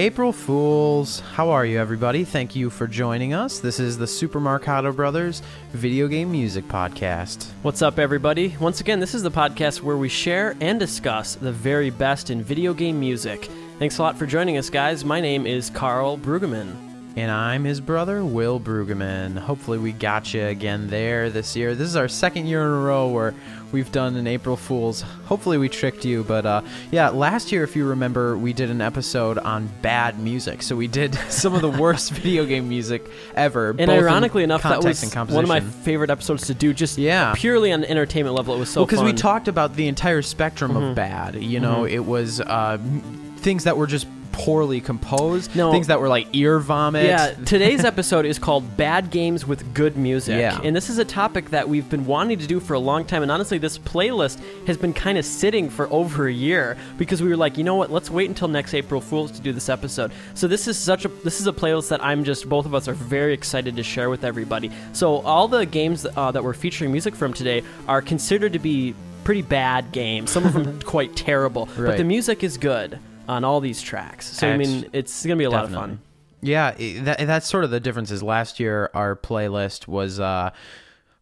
April Fools. How are you, everybody? Thank you for joining us. This is the Super Marcato Brothers Video Game Music Podcast. What's up, everybody? Once again, this is the podcast where we share and discuss the very best in video game music. Thanks a lot for joining us, guys. My name is Carl Brueggemann. And I'm his brother, Will Brueggemann. Hopefully, we got you again there this year. This is our second year in a row where we've done an April Fool's. Hopefully, we tricked you. But uh, yeah, last year, if you remember, we did an episode on bad music. So we did some of the worst video game music ever. And ironically enough, that was one of my favorite episodes to do, just yeah. purely on the entertainment level. It was so well, because we talked about the entire spectrum mm-hmm. of bad. You know, mm-hmm. it was uh, things that were just poorly composed. No. Things that were like ear vomit. Yeah, today's episode is called Bad Games with Good Music. Yeah. And this is a topic that we've been wanting to do for a long time. And honestly, this playlist has been kind of sitting for over a year because we were like, you know what, let's wait until next April Fool's to do this episode. So this is such a this is a playlist that I'm just both of us are very excited to share with everybody. So all the games uh, that we're featuring music from today are considered to be pretty bad games. Some of them quite terrible, right. but the music is good on all these tracks. So I mean, it's gonna be a Definitely. lot of fun. Yeah, that, that's sort of the difference. Is last year our playlist was uh,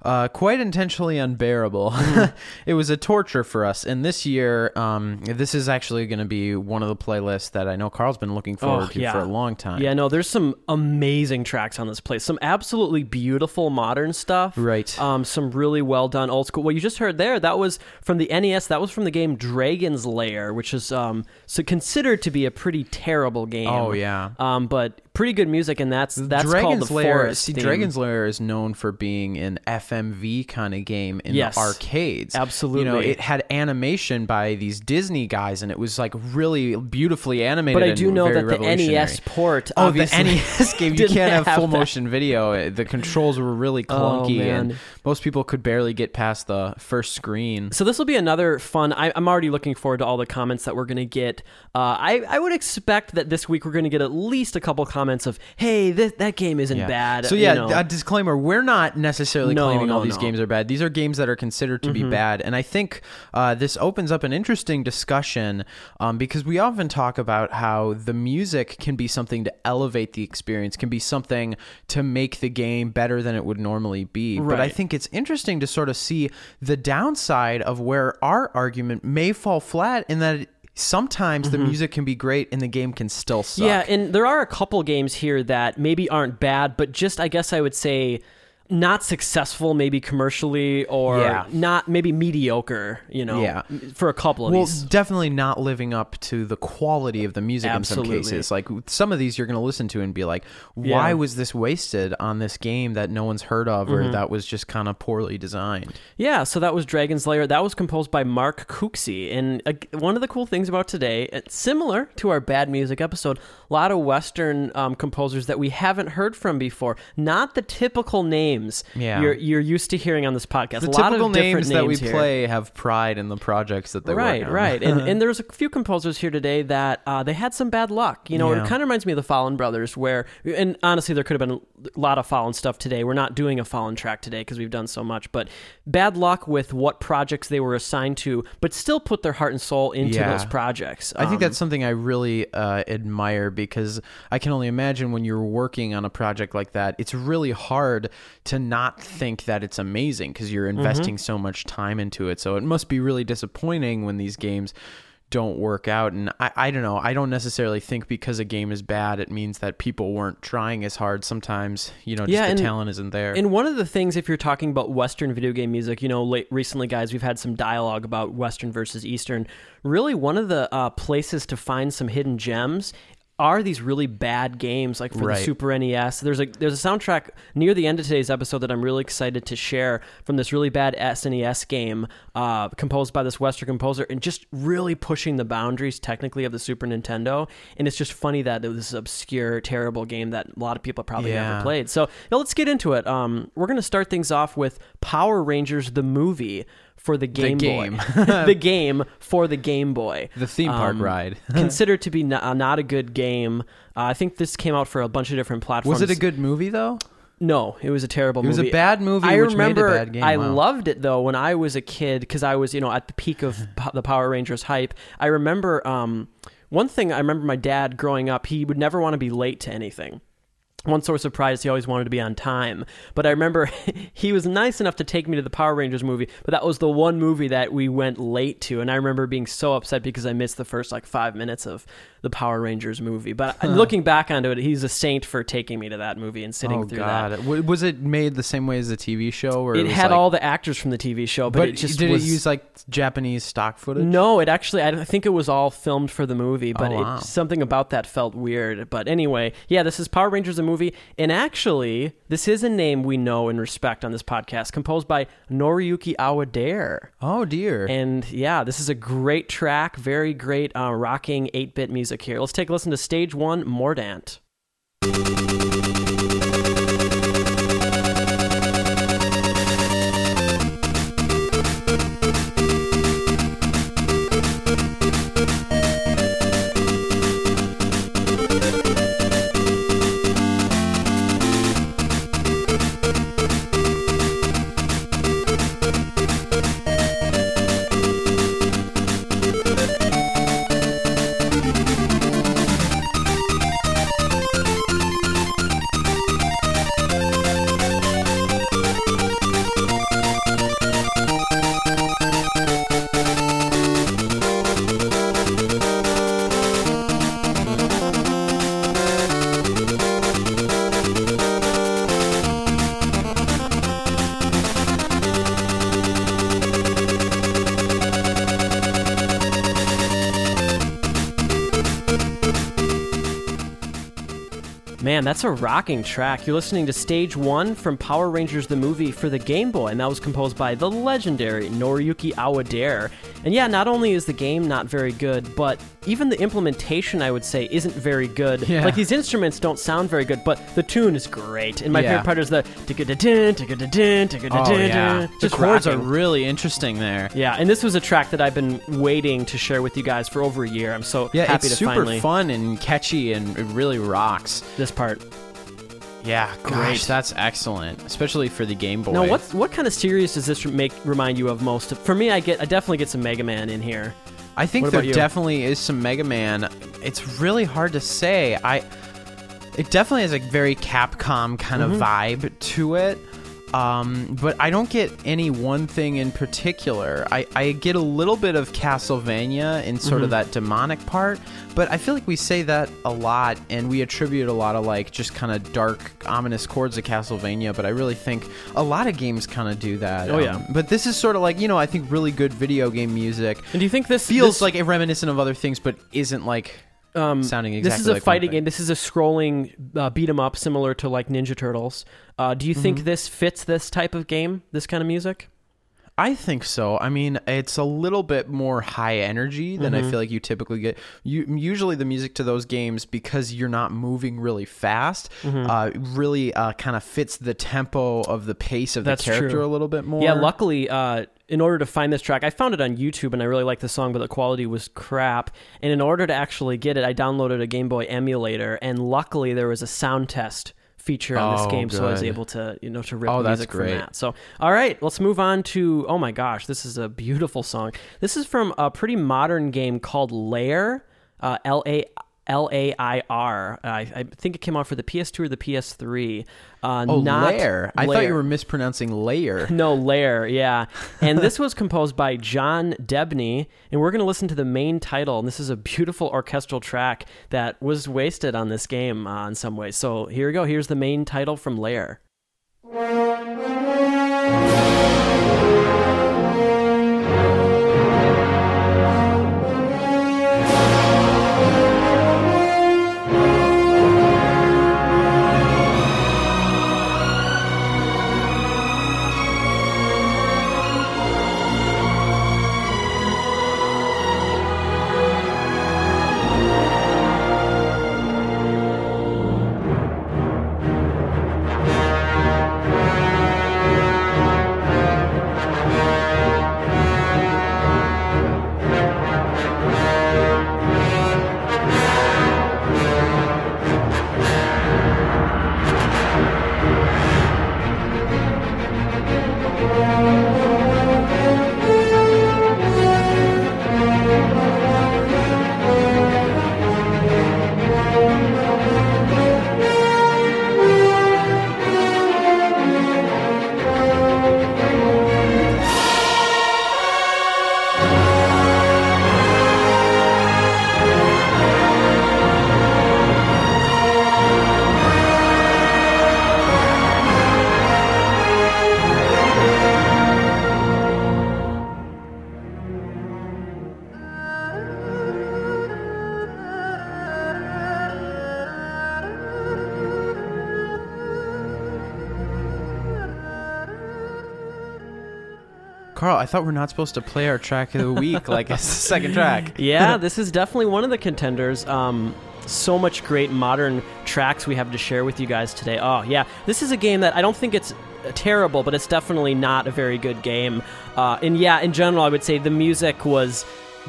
uh, quite intentionally unbearable. Mm-hmm. it was a torture for us. And this year, um, this is actually going to be one of the playlists that I know Carl's been looking forward oh, to yeah. for a long time. Yeah, no, there's some amazing tracks on this place. Some absolutely beautiful modern stuff. Right. Um, some really well done old school. What you just heard there, that was from the NES. That was from the game Dragon's Lair, which is um, so considered to be a pretty terrible game. Oh yeah. Um, but pretty good music, and that's that's Dragon's called the Lair. Forest. See, theme. Dragon's Lair is known for being an FMV kind of game in yes, the arcades. Absolutely, you know, it had animation by these Disney guys, and it was like really beautifully animated. But I do know that the NES port, oh, the NES game, you can't have, have full that. motion video. The controls were really oh, clunky, oh, and most people could barely get past the first screen. So this will be another fun. I, am already looking forward to all the comments that we're going to get. Uh, I I would expect that this week we're going to get at least a couple comments comments of, "Hey, th- that game isn't yeah. bad." So yeah, you know. a disclaimer: we're not necessarily no, claiming no, all these no. games are bad. These are games that are considered to mm-hmm. be bad, and I think uh, this opens up an interesting discussion um, because we often talk about how the music can be something to elevate the experience, can be something to make the game better than it would normally be. But I think it's interesting to sort of see the downside of where our argument may fall flat in that. It, sometimes mm-hmm. the music can be great and the game can still suck. Yeah, and there are a couple games here that maybe aren't bad, but just I guess I would say not successful maybe commercially or yeah. not maybe mediocre you know yeah. for a couple of well, these definitely not living up to the quality of the music Absolutely. in some cases like some of these you're going to listen to and be like why yeah. was this wasted on this game that no one's heard of or mm-hmm. that was just kind of poorly designed yeah so that was dragon's lair that was composed by mark Cooksey. and uh, one of the cool things about today similar to our bad music episode a lot of western um, composers that we haven't heard from before not the typical name names yeah. you're you're used to hearing on this podcast. The a lot of names, names that we here. play have pride in the projects that they right, work on. Right, and and there's a few composers here today that uh, they had some bad luck. You know, yeah. it kind of reminds me of the Fallen Brothers, where and honestly, there could have been a lot of Fallen stuff today. We're not doing a Fallen track today because we've done so much, but bad luck with what projects they were assigned to, but still put their heart and soul into yeah. those projects. Um, I think that's um, something I really uh, admire because I can only imagine when you're working on a project like that, it's really hard to not think that it's amazing because you're mm-hmm. investing mm-hmm. so much time into it. So it must be really disappointing when these games don't work out. And I, I don't know. I don't necessarily think because a game is bad, it means that people weren't trying as hard. Sometimes, you know, just yeah, the talent isn't there. And one of the things, if you're talking about Western video game music, you know, late, recently, guys, we've had some dialogue about Western versus Eastern. Really, one of the uh, places to find some hidden gems are these really bad games like for right. the Super NES. There's a there's a soundtrack near the end of today's episode that I'm really excited to share from this really bad SNES game uh, composed by this Western composer and just really pushing the boundaries technically of the Super Nintendo. And it's just funny that this obscure, terrible game that a lot of people probably yeah. never played. So let's get into it. Um, we're gonna start things off with Power Rangers the movie for the Game, the game. Boy. the game for the Game Boy. The theme park um, ride. considered to be not, uh, not a good game. Uh, I think this came out for a bunch of different platforms. Was it a good movie though? No, it was a terrible movie. It was a bad movie. I remember I wow. loved it though when I was a kid because I was you know at the peak of the Power Rangers hype. I remember um, one thing I remember my dad growing up, he would never want to be late to anything one source of pride is he always wanted to be on time. But I remember he was nice enough to take me to the Power Rangers movie, but that was the one movie that we went late to. And I remember being so upset because I missed the first like five minutes of the Power Rangers movie. But huh. looking back onto it, he's a saint for taking me to that movie and sitting oh, through God. that. Was it made the same way as the TV show? Or it, it had like... all the actors from the TV show, but, but it just did was... it use like Japanese stock footage? No, it actually. I think it was all filmed for the movie, but oh, wow. it, something about that felt weird. But anyway, yeah, this is Power Rangers, a movie, and actually, this is a name we know and respect on this podcast, composed by Noriyuki Iwadare. Oh dear. And yeah, this is a great track, very great uh, rocking 8-bit music here. Let's take a listen to stage one, Mordant. That's a rocking track. You're listening to Stage 1 from Power Rangers the movie for the Game Boy, and that was composed by the legendary Noriyuki Iwadare. And yeah, not only is the game not very good, but even the implementation, I would say, isn't very good. Yeah. Like these instruments don't sound very good, but the tune is great. And my Yeah. favorite part is the tick-a-da-din, tick-a-da-din, tick-a-da-din. Oh yeah. The Just chords rocking. are really interesting there. Yeah, and this was a track that I've been waiting to share with you guys for over a year. I'm so Yeah, happy it's to super finally fun and catchy, and it really rocks. this part. Yeah, Great. gosh, that's excellent, especially for the Game Boy. Now, what what kind of series does this make remind you of most? For me, I get I definitely get some Mega Man in here. I think What there definitely is some Mega Man. It's really hard to say. I it definitely has a very Capcom kind Mm-hmm. of vibe to it. Um, but I don't get any one thing in particular. I, I get a little bit of Castlevania in sort Mm-hmm. of that demonic part, but I feel like we say that a lot and we attribute a lot of like just kind of dark, ominous chords to Castlevania, but I really think a lot of games kind of do that. Oh, yeah. Um, but this is sort of like, you know, I think really good video game music And do you think this feels this, like a reminiscent of other things, but isn't like um, sounding This is a like fighting game. This is a scrolling uh, beat 'em up, similar to like Ninja Turtles. Uh, do you Mm-hmm. think this fits this type of game? This kind of music? I think so. I mean, it's a little bit more high energy than Mm-hmm. I feel like you typically get. You usually the music to those games because you're not moving really fast, Mm-hmm. uh, really uh, kind of fits the tempo of the pace of the That's character true. a little bit more. Yeah, luckily, uh, in order to find this track, I found it on YouTube and I really liked the song, but the quality was crap. And in order to actually get it, I downloaded a Game Boy emulator, and luckily there was a sound test feature on this Oh, game, so I was able to you know to rip Oh, music great. from that. So all right, let's move on to oh my gosh, this is a beautiful song. This is from a pretty modern game called Lair, uh, L A. L A I R. I I think it came out for the PS2 or the PS3. Uh, Oh, not layer. I thought you were mispronouncing layer. No, Lair, yeah. And this was composed by John Debney, and we're going to listen to the main title. And this is a beautiful orchestral track that was wasted on this game uh, in some ways. So here we go. Here's the main title from Lair. Carl, I thought we're not supposed to play our track of the week like a second track. yeah, this is definitely one of the contenders. Um, so much great modern tracks we have to share with you guys today. Oh, yeah. This is a game that I don't think it's terrible, but it's definitely not a very good game. Uh, and yeah, in general, I would say the music was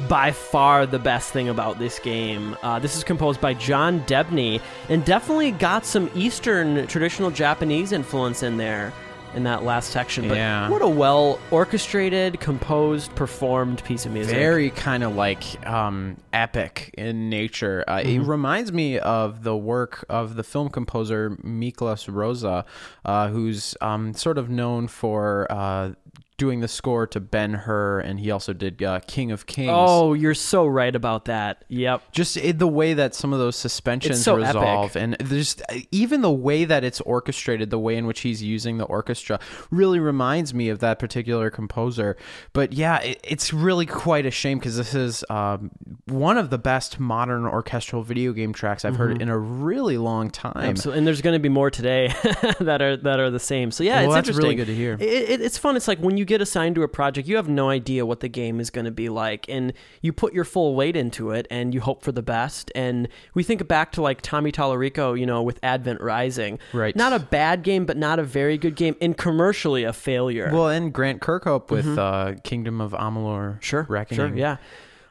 by far the best thing about this game. Uh, this is composed by John Debney and definitely got some Eastern traditional Japanese influence in there in that last section. But Yeah. what a well orchestrated, composed, performed piece of music. Very kind of like um, epic in nature. Uh, It reminds me of the work of the film composer Miklos Rozsa, uh, who's um, sort of known for uh, doing the score to Ben Hur, and he also did uh, King of Kings. Oh, you're so right about that. Yep. just it, the way that some of those suspensions so resolve epic. and there's even the way that it's orchestrated the way in which he's using the orchestra really reminds me of that particular composer but yeah it, it's really quite a shame because this is um, one of the best modern orchestral video game tracks i've Mm-hmm. heard in a really long time Absolutely. And there's going to be more today that are that are the same. So yeah, Well, it's that's interesting. really good to hear. It, it, it's fun. It's like when you get assigned to a project, you have no idea what the game is going to be like, and you put your full weight into it, and you hope for the best. And we think back to like Tommy Tallarico, you know, with Advent Rising. Right. Not a bad game, but not a very good game, and commercially a failure. well and grant kirkhope with uh, kingdom of amalur Mm-hmm. Sure, reckoning sure, yeah.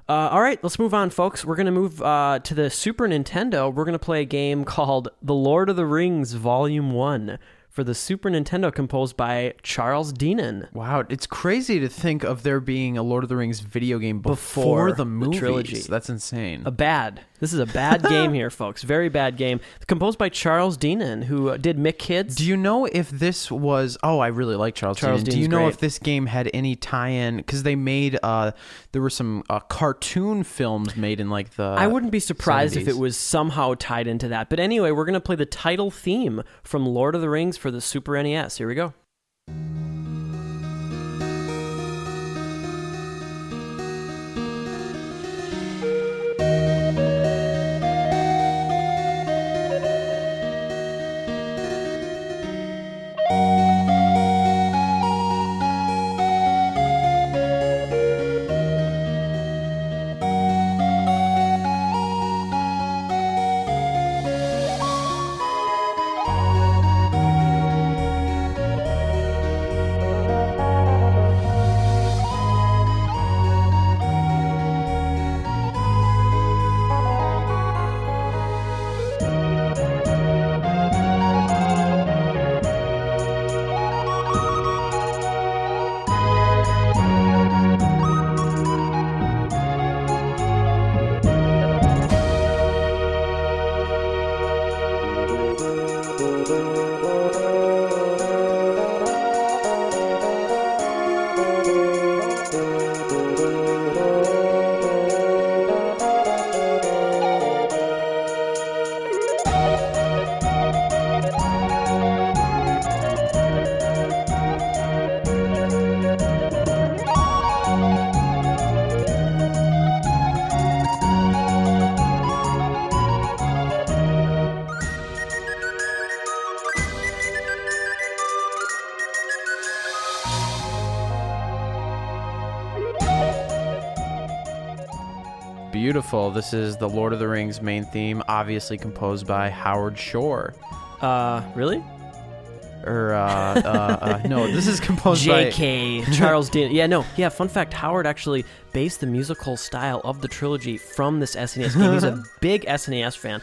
Uh, all right, let's move on, folks. We're going to move uh, to the Super Nintendo. We're going to play a game called The Lord of the Rings Volume 1 for the Super Nintendo, composed by Charles Deenen. Wow, it's crazy to think of there being a Lord of the Rings video game before, Before the the movies. trilogy. That's insane. A bad. This is a bad game here, folks. Very bad game. Composed by Charles Deenen, who uh, did Mick Kids. Do you know if this was? Oh, I really like Charles. Charles Deenen. Do you know great. if this game had any tie-in? Because they made, uh, there were some uh, cartoon films made in like the. I wouldn't be surprised if it was somehow tied into that. But anyway, we're going to play the title theme from Lord of the Rings for the Super NES. Here we go. This is the Lord of the Rings main theme, obviously composed by Howard Shore. Uh, really? Or uh, uh, uh, no, this is composed by. J.K. Charles Dean. Yeah, no. Yeah, fun fact Howard actually based the musical style of the trilogy from this SNES game. He's a big SNES fan.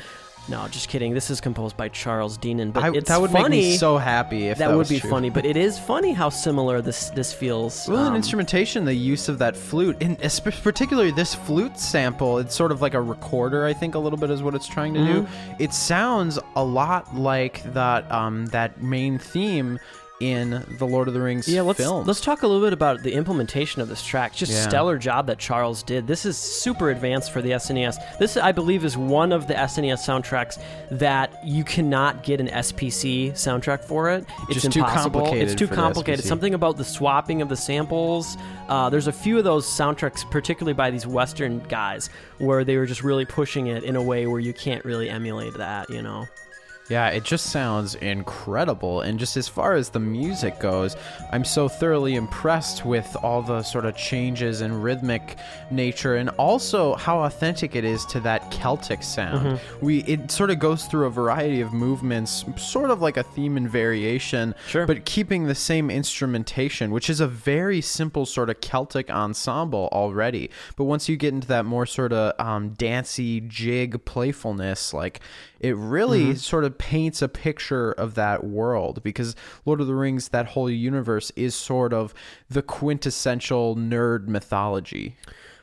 No, just kidding. This is composed by Charles Deenen. But I, it's that would funny. make me so happy if that, that would be true. funny, but it is funny how similar this this feels. Well, in um, instrumentation, the use of that flute, and particularly this flute sample, it's sort of like a recorder. I think a little bit is what it's trying to do. Mm-hmm. It sounds a lot like that um, that main theme in the Lord of the Rings Yeah, let's films. let's talk a little bit about the implementation of this track. Just Yeah. stellar job that Charles did. This is super advanced for the SNES. This, I believe, is one of the SNES soundtracks that you cannot get an SPC soundtrack for it. It's Just too complicated It's too complicated. Something about the swapping of the samples. Uh, there's a few of those soundtracks, particularly by these Western guys, where they were just really pushing it in a way where you can't really emulate that. You know. Yeah, it just sounds incredible. And just as far as the music goes, I'm so thoroughly impressed with all the sort of changes in rhythmic nature and also how authentic it is to that Celtic sound. Mm-hmm. We it sort of goes through a variety of movements, sort of like a theme and variation, sure. but keeping the same instrumentation, which is a very simple sort of Celtic ensemble already. But once you get into that more sort of um, dancey jig playfulness, like it really mm-hmm. sort of paints a picture of that world because Lord of the Rings, that whole universe, is sort of the quintessential nerd mythology.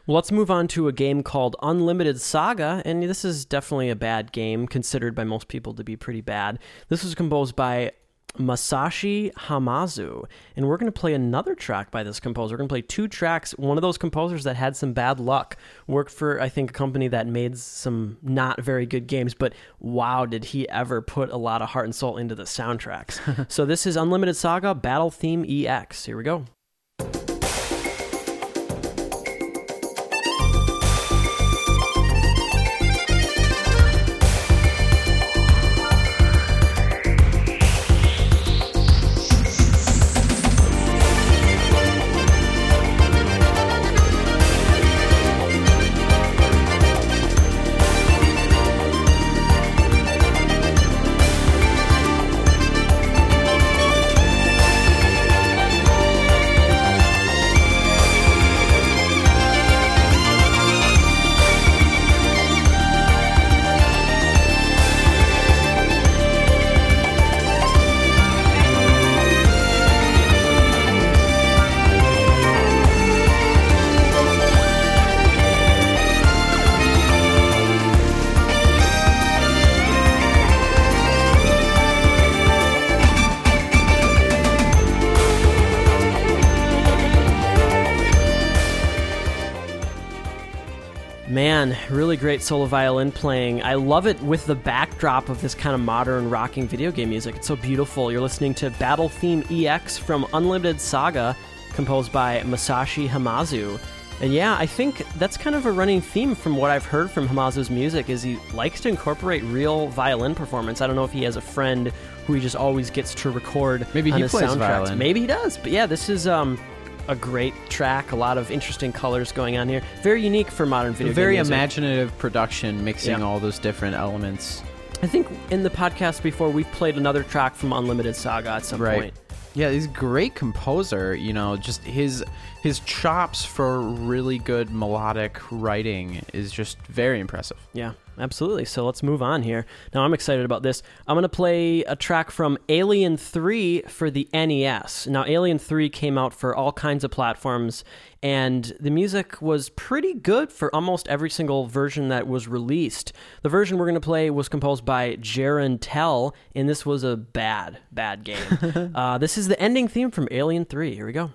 Well, let's move on to a game called Unlimited Saga, and this is definitely a bad game, considered by most people to be pretty bad. This was composed by Masashi Hamauzu. And we're going to play another track by this composer. We're going to play two tracks. One of those composers that had some bad luck worked for, I think, a company that made some not very good games, but wow, did he ever put a lot of heart and soul into the soundtracks. so this is Unlimited Saga Battle Theme EX. Here we go. Really great solo violin playing. I love it with the backdrop of this kind of modern rocking video game music. It's so beautiful. You're listening to Battle Theme EX from Unlimited Saga, composed by Masashi Hamauzu. And yeah, I think that's kind of a running theme from what I've heard from Hamauzu's music is he likes to incorporate real violin performance. I don't know if he has a friend who he just always gets to record Maybe he plays soundtracks. violin. Maybe he does. But yeah, this is um a great track. A lot of interesting colors going on here. Very unique for modern video. Very game eh? imaginative production, mixing yeah. all those different elements. I think in the podcast before we've played another track from Unlimited Saga at some right. point. Yeah, he's a great composer. You know, just his his chops for really good melodic writing is just very impressive. Yeah, absolutely. So let's move on here. Now I'm excited about this. I'm going to play a track from Alien 3 for the NES. Now Alien 3 came out for all kinds of platforms and the music was pretty good for almost every single version that was released. The version we're going to play was composed by Jeroen Tel and this was a bad bad game. uh, this is the ending theme from Alien 3. Here we go.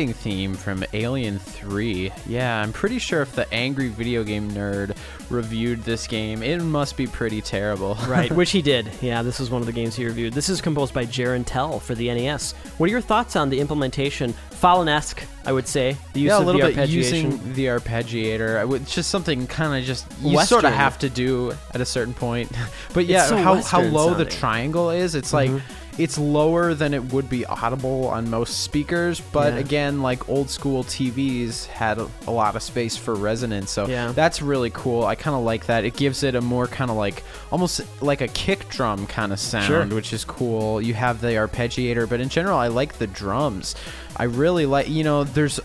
Ending theme from Alien 3. Yeah, I'm pretty sure if the angry video game nerd reviewed this game, it must be pretty terrible. right, which he did. Yeah, this is one of the games he reviewed. This is composed by Jeroen Tel for the NES. What are your thoughts on the implementation? Fallen-esque, I would say. The use yeah, a little bit using the arpeggiator. It's just something kind of just you sort of have to do at a certain point. but yeah, so how, how low sounding. the triangle is, it's mm-hmm. like it's lower than it would be audible on most speakers, but yeah. again, like old school TVs had a, a, lot of space for resonance, so yeah. that's really cool. I kind of like that. It gives it a more kind of like almost like a kick drum kind of sound, sure. which is cool. You have the arpeggiator, but in general, I like the drums. I really like, you know, there's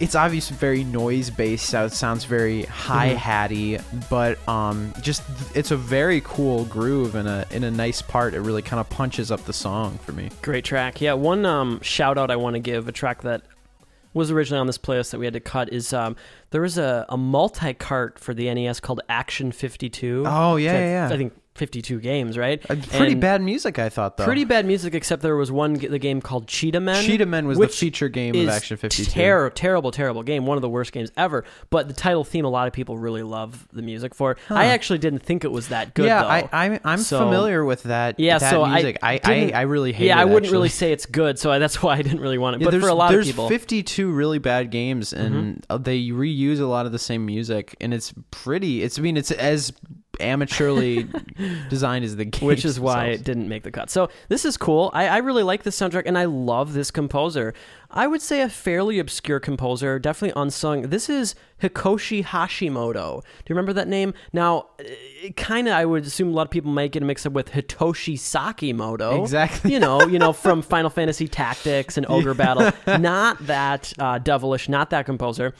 it's obviously very noise based. So it sounds very hi hatty, mm-hmm. but um, just it's a very cool groove and a in a nice part. It really kind of punches up the song for me. Great track. Yeah, one um, shout out I want to give a track that was originally on this playlist that we had to cut is um, there was a, a multi cart for the NES called Action 52. Oh yeah, yeah. I think 52 games, right? Uh, pretty and bad music, I thought, though. Pretty bad music, except there was one the game called Cheetah Men. Cheetah Men was the feature game of Action 52. Ter- terrible, terrible game. One of the worst games ever. But the title theme, a lot of people really love the music for. Huh. I actually didn't think it was that good. Yeah, though. I, I'm, I'm so, familiar with that. Yeah, that so music. I, I, I, really hate. It. Yeah, I wouldn't actually. really say it's good, so that's why I didn't really want it. Yeah, but for a lot of people, there's 52 really bad games, and mm-hmm. they reuse a lot of the same music, and it's pretty. It's I mean, it's as amateurly designed as the game, which is why it didn't make the cut. So this is cool. I, I really like this soundtrack, and I love this composer. I would say a fairly obscure composer, definitely unsung. This is Hikoshi Hashimoto. Do you remember that name? Now, kind of, I would assume a lot of people might get mixed up with Hitoshi Sakimoto. Exactly. You know, you know, from Final Fantasy Tactics and Ogre Battle. Not that uh, devilish, not that composer.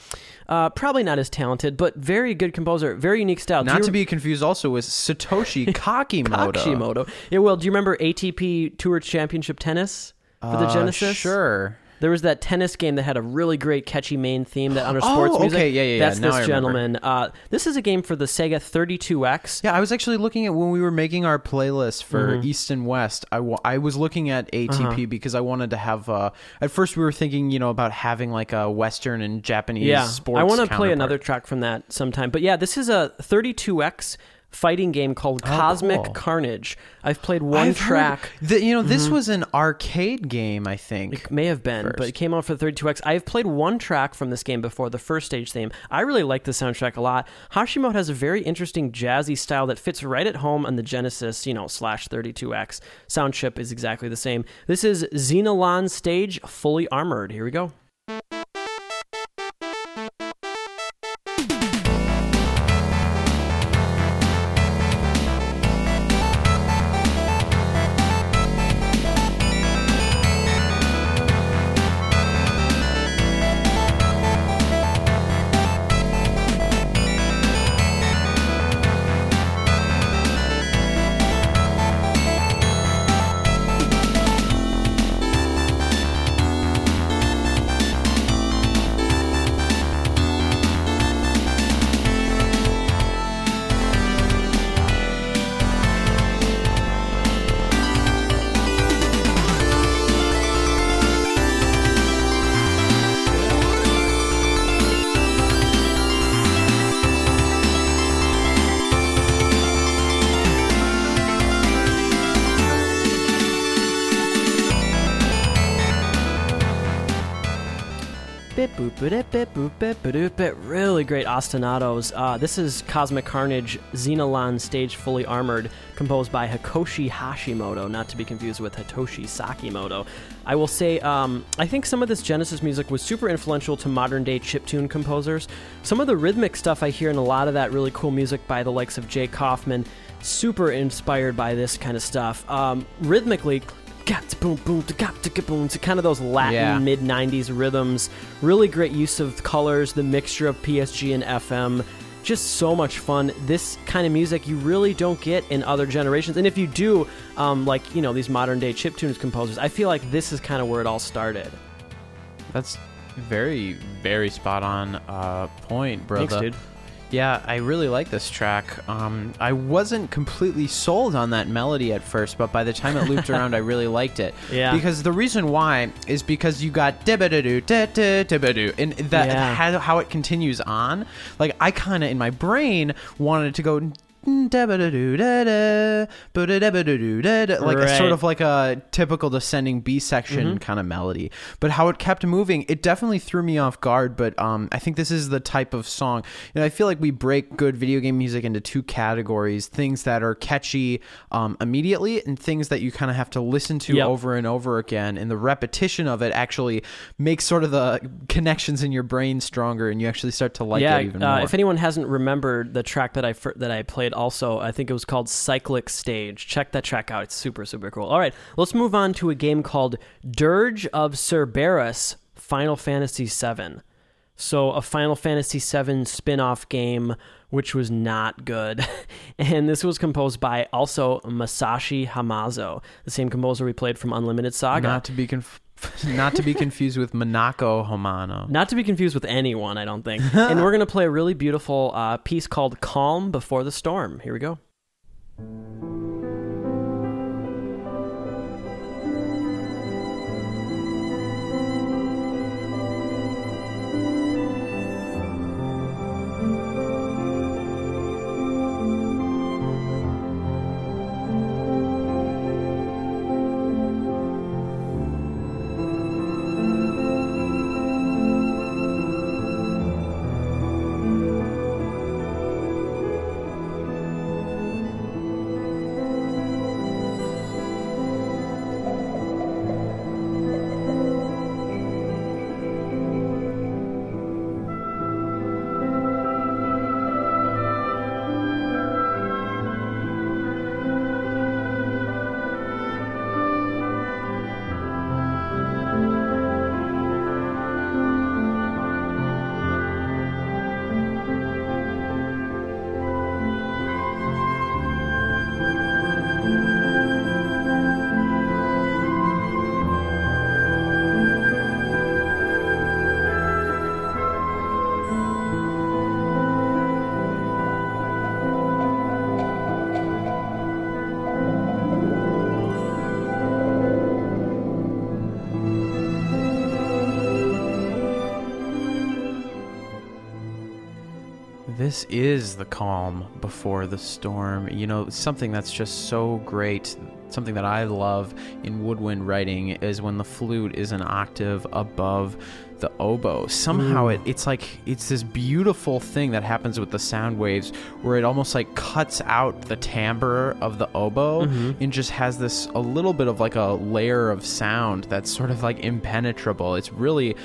Uh, probably not as talented, but very good composer, very unique style. Not to be confused also with Satoshi Kakimoto. Kakimoto. Yeah, well, do you remember ATP Tour Championship Tennis for the uh, Genesis? Sure. There was that tennis game that had a really great catchy main theme that under sports oh, music. okay, yeah, yeah, That's yeah. this gentleman. Uh, this is a game for the Sega 32X. Yeah, I was actually looking at when we were making our playlist for mm-hmm. East and West. I, w- I was looking at ATP uh-huh. because I wanted to have. Uh, at first, we were thinking, you know, about having like a Western and Japanese yeah, sports. I want to play another track from that sometime. But yeah, this is a 32X fighting game called oh, Cosmic cool. Carnage. I've played one I've track. That you know, this mm-hmm. was an arcade game, I think. It may have been, first. but it came out for the 32X. I've played one track from this game before, the first stage theme. I really like the soundtrack a lot. Hashimoto has a very interesting jazzy style that fits right at home on the Genesis, you know, slash 32X. Sound chip is exactly the same. This is Xenolan Stage Fully Armored. Here we go. Really great ostinatos. Uh, this is Cosmic Carnage Xenolan Stage Fully Armored, composed by Hikoshi Hashimoto, not to be confused with Hitoshi Sakimoto. I will say, um, I think some of this Genesis music was super influential to modern day chiptune composers. Some of the rhythmic stuff I hear in a lot of that really cool music by the likes of Jake Kaufman, super inspired by this kind of stuff. Um, rhythmically, boom boom boom to kind of those Latin yeah. mid '90s rhythms. Really great use of colors, the mixture of PSG and FM. Just so much fun. This kind of music you really don't get in other generations, and if you do, um, like you know these modern day chip tunes composers, I feel like this is kind of where it all started. That's very very spot on uh, point, bro. Thanks, dude. Yeah, I really like this track. Um, I wasn't completely sold on that melody at first, but by the time it looped around, I really liked it. Yeah. Because the reason why is because you got dibba-doo, dibba-doo, and that yeah. how it continues on. Like I kind of in my brain wanted to go like right. sort of like a typical descending B section mm-hmm. kind of melody. But how it kept moving, it definitely threw me off guard. But um, I think this is the type of song. You know, I feel like we break good video game music into two categories: things that are catchy um, immediately, and things that you kind of have to listen to yep. over and over again. And the repetition of it actually makes sort of the connections in your brain stronger, and you actually start to like yeah, it even uh, more. If anyone hasn't remembered the track that I that I played also. I think it was called Cyclic Stage. Check that track out. It's super, super cool. All right, let's move on to a game called Dirge of Cerberus Final Fantasy VII. So, a Final Fantasy VII spin off game, which was not good. and this was composed by also Masashi Hamauzu, the same composer we played from Unlimited Saga. Not to be conf- not to be confused with Minako Hamano. Not to be confused with anyone, I don't think. and we're going to play a really beautiful uh, piece called Calm Before the Storm. Here we go. This is the calm before the storm. You know, something that's just so great, something that I love in woodwind writing is when the flute is an octave above the oboe. Somehow mm. it, it's like it's this beautiful thing that happens with the sound waves where it almost like cuts out the timbre of the oboe mm-hmm. and just has this a little bit of like a layer of sound that's sort of like impenetrable. It's really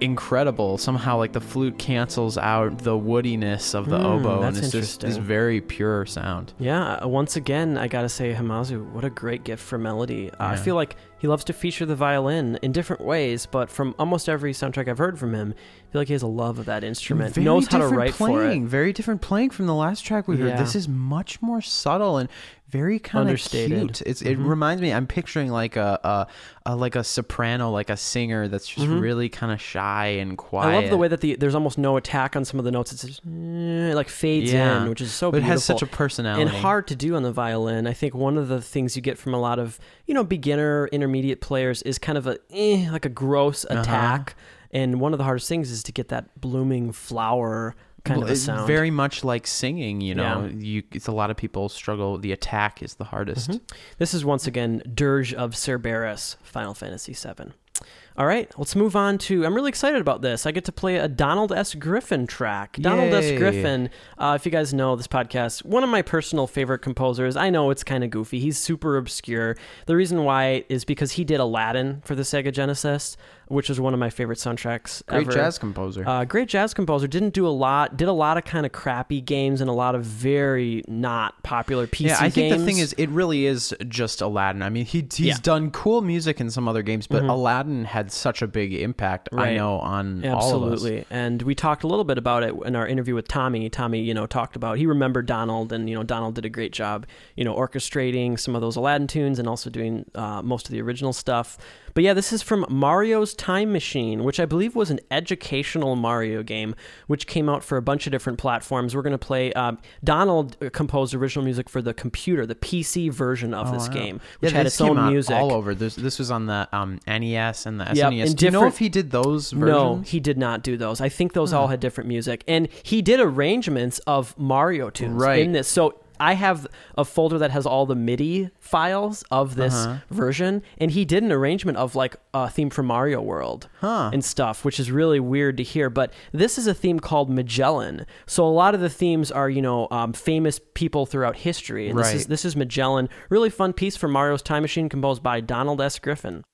incredible. Somehow like the flute cancels out the woodiness of the Hmm, oboe and it's just this very pure sound. Yeah, uh, once again, I gotta say, Hamauzu, what a great gift for melody. Uh, I feel like he loves to feature the violin in different ways, but from almost every soundtrack I've heard from him, I feel like he has a love of that instrument. Very knows how to write playing, for it. Very different playing from the last track we heard. Yeah. This is much more subtle and very kind of Understated. cute. It's it Mhm. reminds me. I'm picturing like a, a, a like a soprano, like a singer that's just Mhm. really kind of shy and quiet. I love the way that the there's almost no attack on some of the notes. It's just eh, it like fades Yeah. in, which is so but it has such a personality and hard to do on the violin. I think one of the things you get from a lot of you know beginner, intermediate players is kind of a eh, like a gross Uh-huh. attack. And one of the hardest things is to get that blooming flower kind Well, of a it's sound. Very much like singing, you know. You it's a lot of people struggle. The attack is the hardest. Mhm. This is once again Dirge of Cerberus, Final Fantasy VII. All right, let's move on to. I'm really excited about this. I get to play a Donald S. Griffin track. Donald S. Griffin, uh, if you guys know this podcast, one of my personal favorite composers. I know it's kind of goofy. He's super obscure. The reason why is because he did Aladdin for the Sega Genesis, which is one of my favorite soundtracks Great ever. jazz composer. Uh, great jazz composer. Didn't do a lot. Did a lot of kind of crappy games and a lot of very not popular PC yeah, I think games. the thing is, it really is just Aladdin. I mean, he he's Yeah. done cool music in some other games, but Mhm. Aladdin had such a big impact. I know on all of us. Absolutely. And we talked a little bit about it in our interview with Tommy. Tommy, you know, talked about he remembered Donald and you know Donald did a great job, you know, orchestrating some of those Aladdin tunes and also doing uh, most of the original stuff. But yeah, this is from Mario's Time Machine, which I believe was an educational Mario game, which came out for a bunch of different platforms. We're going to play. Um, Donald uh, composed original music for the computer, the PC version of Oh, this wow. game, which yeah, had its own music. all over. This this was on the um, NES and the SNES. Yep, Do you know if he did those No, he did not do those. I think those all had different music, and he did arrangements of Mario tunes Right. in this. So I have a folder that has all the MIDI files of this Uh-huh. version, and he did an arrangement of like a theme from Mario World Huh. and stuff, which is really weird to hear. But this is a theme called Magellan. So a lot of the themes are you know um, famous people throughout history, and this is Right. this is Magellan. Really fun piece for Mario's Time Machine, composed by Donald S. Griffin.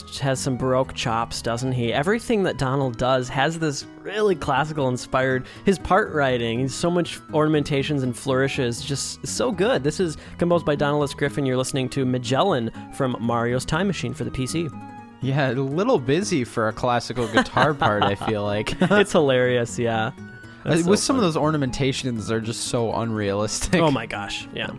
Has has some baroque chops, doesn't he? Everything that Donald does has this really classical inspired. His part writing, so much ornamentations and flourishes, just so good. This is composed by Donald S. Griffin. You're listening to Magellan from Mario's Time Machine for the PC. Yeah, a little busy for a classical guitar part. I feel like it's hilarious. Yeah. Uh, That's With so some of those ornamentations, they're just so unrealistic. Oh my gosh! Yeah.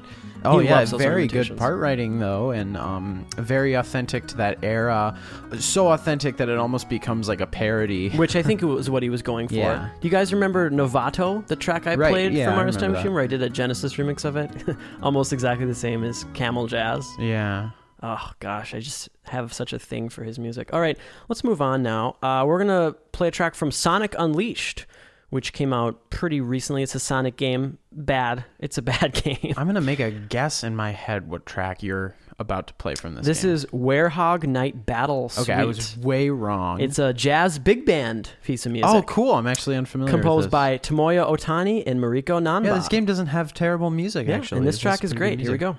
Oh he yeah, very good part writing though, and um, very authentic to that era. So authentic that it almost becomes like a parody. Which I think was what he was going for. Yeah. Do you guys remember Novato, the track I right, played yeah, from Mario's Time Machine, where I did a Genesis remix of it? almost exactly the same as Camel Jazz. Yeah. Oh gosh, I just have such a thing for his music. All right, let's move on now. Uh, we're gonna play a track from Sonic Unleashed which came out pretty recently. It's a Sonic game. Bad. It's a bad game. I'm gonna make a guess in my head what track you're about to play from this. This game. is Werehog Night Battle. Suite. Okay, I was way wrong. It's a jazz big band piece of oh, music. Oh, cool! I'm actually unfamiliar. Composed by Tomoya Otani and Mariko Nanba. Yeah, this game doesn't have terrible music. Yeah, actually, and this, this track is great. Here we go.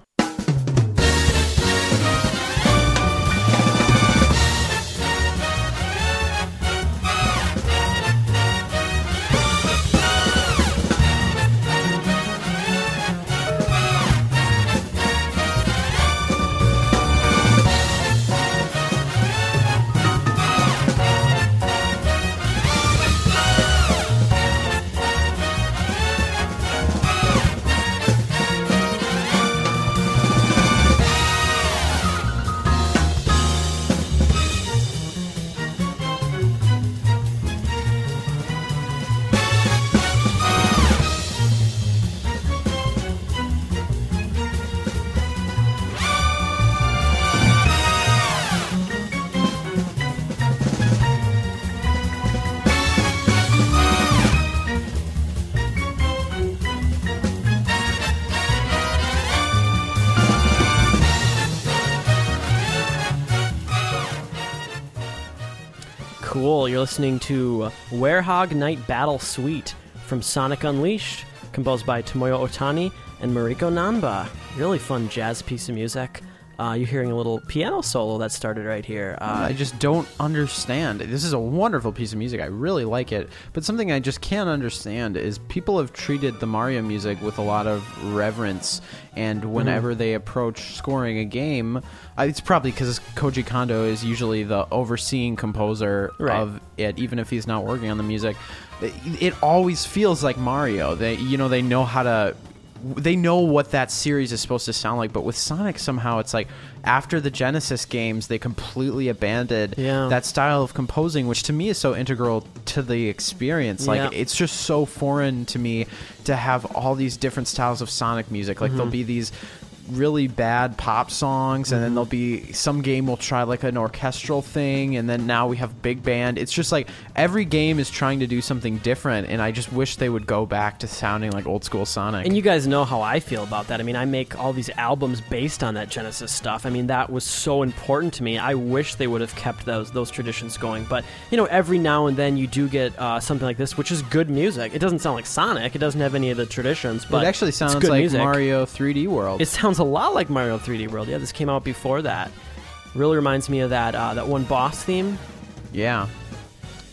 Listening to Werehog Night Battle Suite from Sonic Unleashed, composed by Tomoya Otani and Mariko Nanba. Really fun jazz piece of music. Uh, you're hearing a little piano solo that started right here. Uh, I just don't understand. This is a wonderful piece of music. I really like it. But something I just can't understand is people have treated the Mario music with a lot of reverence. And whenever mm-hmm. they approach scoring a game, uh, it's probably because Koji Kondo is usually the overseeing composer right. of it, even if he's not working on the music. It, it always feels like Mario. They, you know, they know how to they know what that series is supposed to sound like, but with Sonic somehow it's like after the Genesis games they completely abandoned yeah. that style of composing, which to me is so integral to the experience. Like yeah. it's just so foreign to me to have all these different styles of Sonic music. Like mm-hmm. there'll be these really bad pop songs and then there'll be some game will try like an orchestral thing and then now we have big band. It's just like every game is trying to do something different and i just wish they would go back to sounding like old school sonic. And you guys know how i feel about that. I mean i make all these albums based on that genesis stuff. I mean that was so important to me. I wish they would have kept those those traditions going. But you know every now and then you do get uh, something like this which is good music. It doesn't sound like sonic. It doesn't have any of the traditions but it actually sounds like music. mario 3d world. It sounds sounds a lot like Mario 3D World. Yeah, this came out before that. Really reminds me of that uh, that one boss theme. Yeah.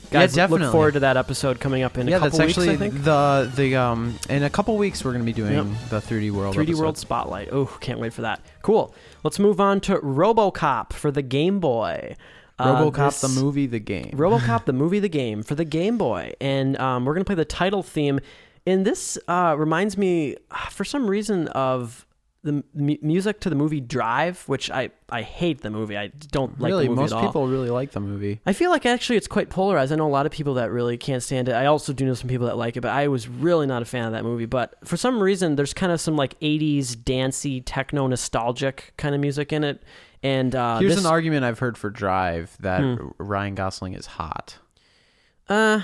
Guys, yeah, definitely. look forward to that episode coming up in yeah, a couple weeks. that's actually weeks. The the um in a couple weeks we're going to be doing yep. the 3D World 3D episode. World Spotlight. Oh, can't wait for that. Cool. Let's move on to RoboCop for the Game Boy. Uh, RoboCop the movie, the game. RoboCop the movie, the game for the Game Boy, and um, we're gonna play the title theme. And this uh, reminds me, for some reason, of the m- music to the movie Drive, which I, I hate the movie. I don't like really, the movie most at all. people really like the movie. I feel like actually it's quite polarized. I know a lot of people that really can't stand it. I also do know some people that like it, but I was really not a fan of that movie. But for some reason, there's kind of some like '80s dancey, techno, nostalgic kind of music in it. And uh, here's this, an argument I've heard for Drive that hmm. Ryan Gosling is hot. Uh,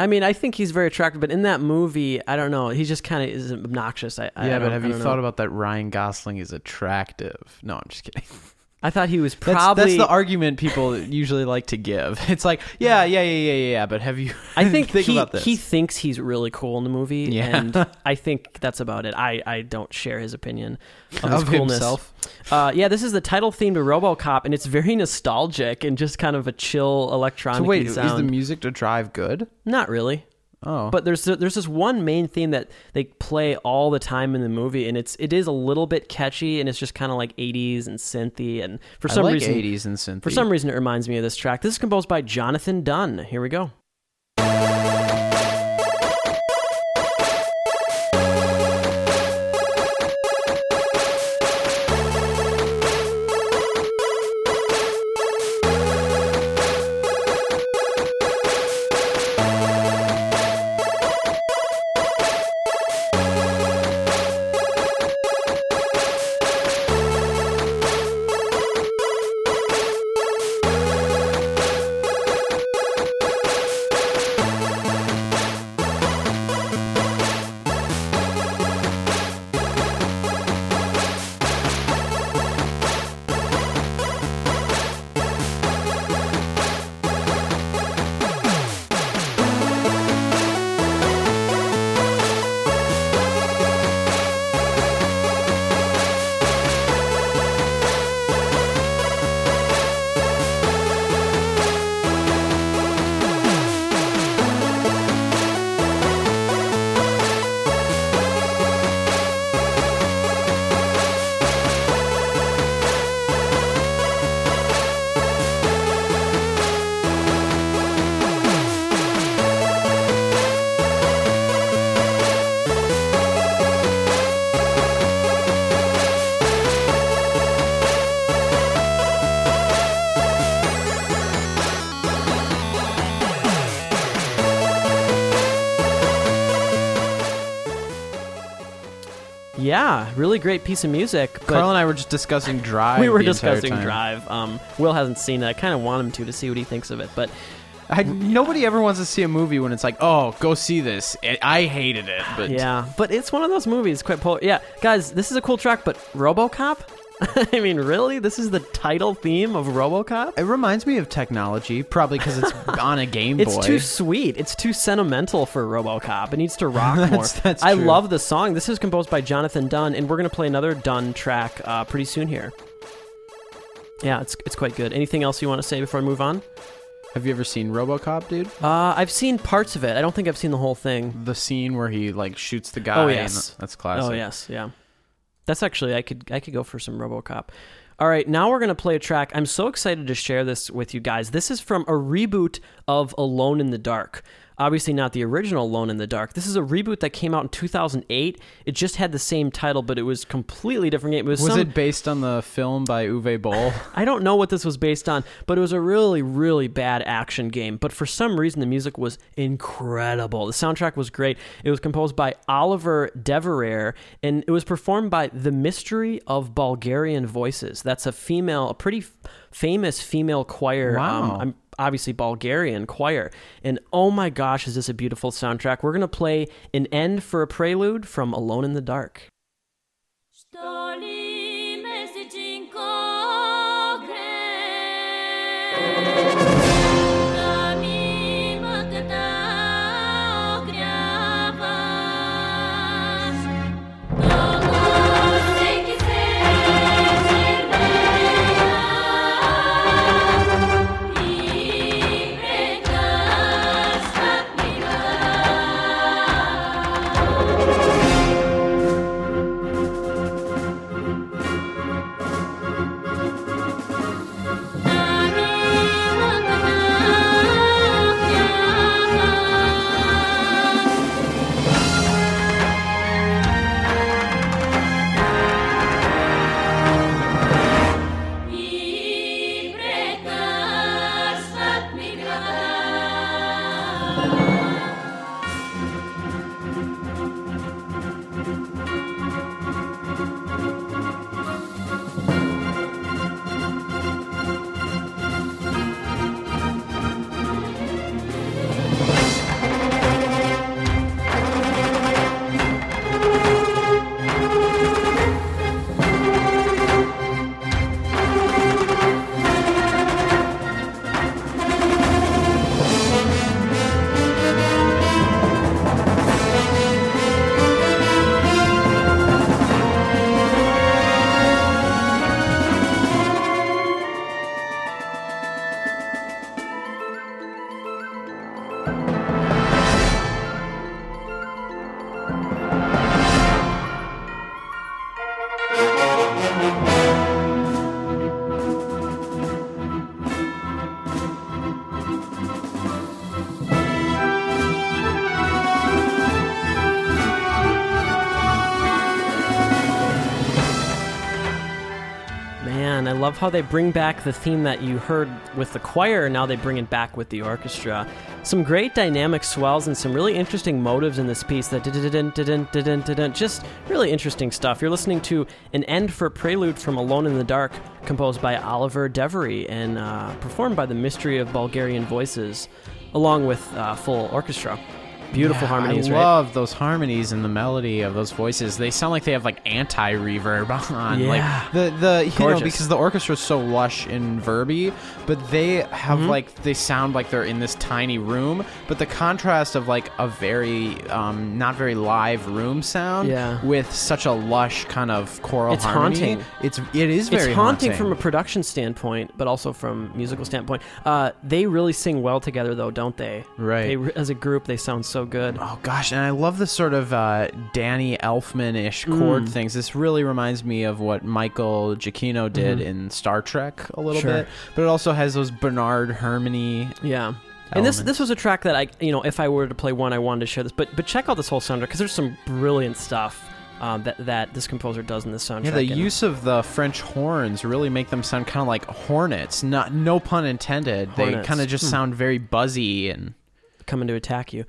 I mean, I think he's very attractive, but in that movie, I don't know. He just kind of is obnoxious. I, yeah, I but have you thought know. about that? Ryan Gosling is attractive. No, I'm just kidding. I thought he was That's, probably. that's the argument people usually like to give. It's like, yeah, yeah, yeah, yeah, yeah. But have you? I think, think he, about this. he thinks he's really cool in the movie, Yeah. and I think that's about it. I, I don't share his opinion of, his coolness. himself. Uh, yeah, this is the title theme to RoboCop, and it's very nostalgic and just kind of a chill electronic So wait, sound. is the music to drive good? Not really. Oh, But there's there's this one main theme that they play all the time in the movie, and it's it is a little bit catchy, and it's just kind of like 80s and synthy, and for some I like reason 80s and synth. for some reason it reminds me of this track. This is composed by Jonathan Dunn. Here we go. Great piece of music. But Carl and I were just discussing Drive. we were the entire discussing time. Drive. Um, Will hasn't seen it. I kind of want him to to see what he thinks of it, but I, nobody ever wants to see a movie when it's like, oh, go see this. I, I hated it, but yeah, but it's one of those movies. Quite polar. Yeah, guys, this is a cool track, but RoboCop. I mean, really, this is the title theme of RoboCop. it reminds me of technology, probably because it's on a Game It's Boy. too sweet. It's too sentimental for RoboCop. It needs to rock more. That's- that's I true. love the song. This is composed by Jonathan Dunn, and we're gonna play another Dunn track uh, pretty soon here. Yeah, it's it's quite good. Anything else you want to say before I move on? Have you ever seen RoboCop, dude? Uh, I've seen parts of it. I don't think I've seen the whole thing. The scene where he like shoots the guy. Oh, and yes. that's classic. Oh yes, yeah. That's actually I could I could go for some RoboCop. All right, now we're gonna play a track. I'm so excited to share this with you guys. This is from a reboot of Alone in the Dark. Obviously, not the original Alone in the Dark. This is a reboot that came out in 2008. It just had the same title, but it was completely different game. It was, Was some, it based on the film by Uwe Boll? I don't know what this was based on, but it was a really, really bad action game. But for some reason, the music was incredible. The soundtrack was great. It was composed by Oliver Deriviere, and it was performed by The Mystery of Bulgarian Voices. That's a female, a pretty f- famous female choir. Wow. Um, I'm obviously Bulgarian choir. And oh my gosh, is this a beautiful soundtrack? We're going to play an end for a prelude from Alone in the Dark. Love how they bring back the theme that you heard with the choir, now they bring it back with the orchestra. Some great dynamic swells and some really interesting motives in this piece. That just really interesting stuff. You're listening to an end for prelude from Alone in the Dark, composed by Oliver Deriviere and uh, performed by the Mystery of Bulgarian Voices, along with uh, full orchestra. Beautiful Yeah, harmonies, I right? love those harmonies and the melody of those voices. They sound like they have like anti reverb on. Yeah. Like the the you know because the orchestra is so lush and verby, but they have Mm-hmm. like they sound like they're in this tiny room. But the contrast of like a very um, not very live room sound Yeah. with such a lush kind of choral It's harmony. haunting. It's it is very it's haunting, from a production standpoint, but also from musical standpoint. Uh, they really sing well together, though, don't they? Right. They, as a group, they sound so good. Oh gosh, and I love the sort of uh, Danny Elfman-ish Mm. chord things. This really reminds me of what Michael Giacchino did in Star Trek a little Mm-hmm. Sure. bit, but it also has those Bernard Hermony. Yeah. And this this was a track that I you know if I were to play one I wanted to share this but but check out this whole soundtrack because there's some brilliant stuff um, that that this composer does in this soundtrack. Yeah, the use of the French horns really make them sound kind of like hornets. Not no pun intended. They kind of just Hmm. sound very buzzy and coming to attack you.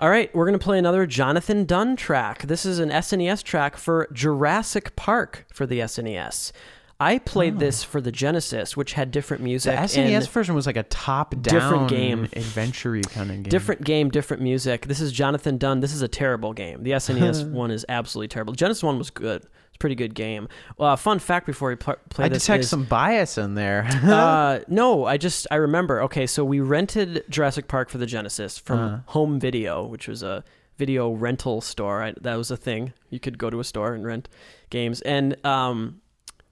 All right, we're going to play another Jonathan Dunn track. This is an SNES track for Jurassic Park for the SNES. I played oh. this for the Genesis, which had different Oh. the music. SNES version was like a top-down Different game. adventure kind of game. different game, different music. This is Jonathan Dunn. This is a terrible game. The SNES one is absolutely terrible. Genesis one was good. Pretty good game. Uh, fun fact before we pl- play I this detect is- some bias in there. uh, no, I just I remember. Okay, so we rented Jurassic Park for the Genesis from Uh-huh. Home Video, which was a video rental store. I, that was a thing. You could go to a store and rent games, and um,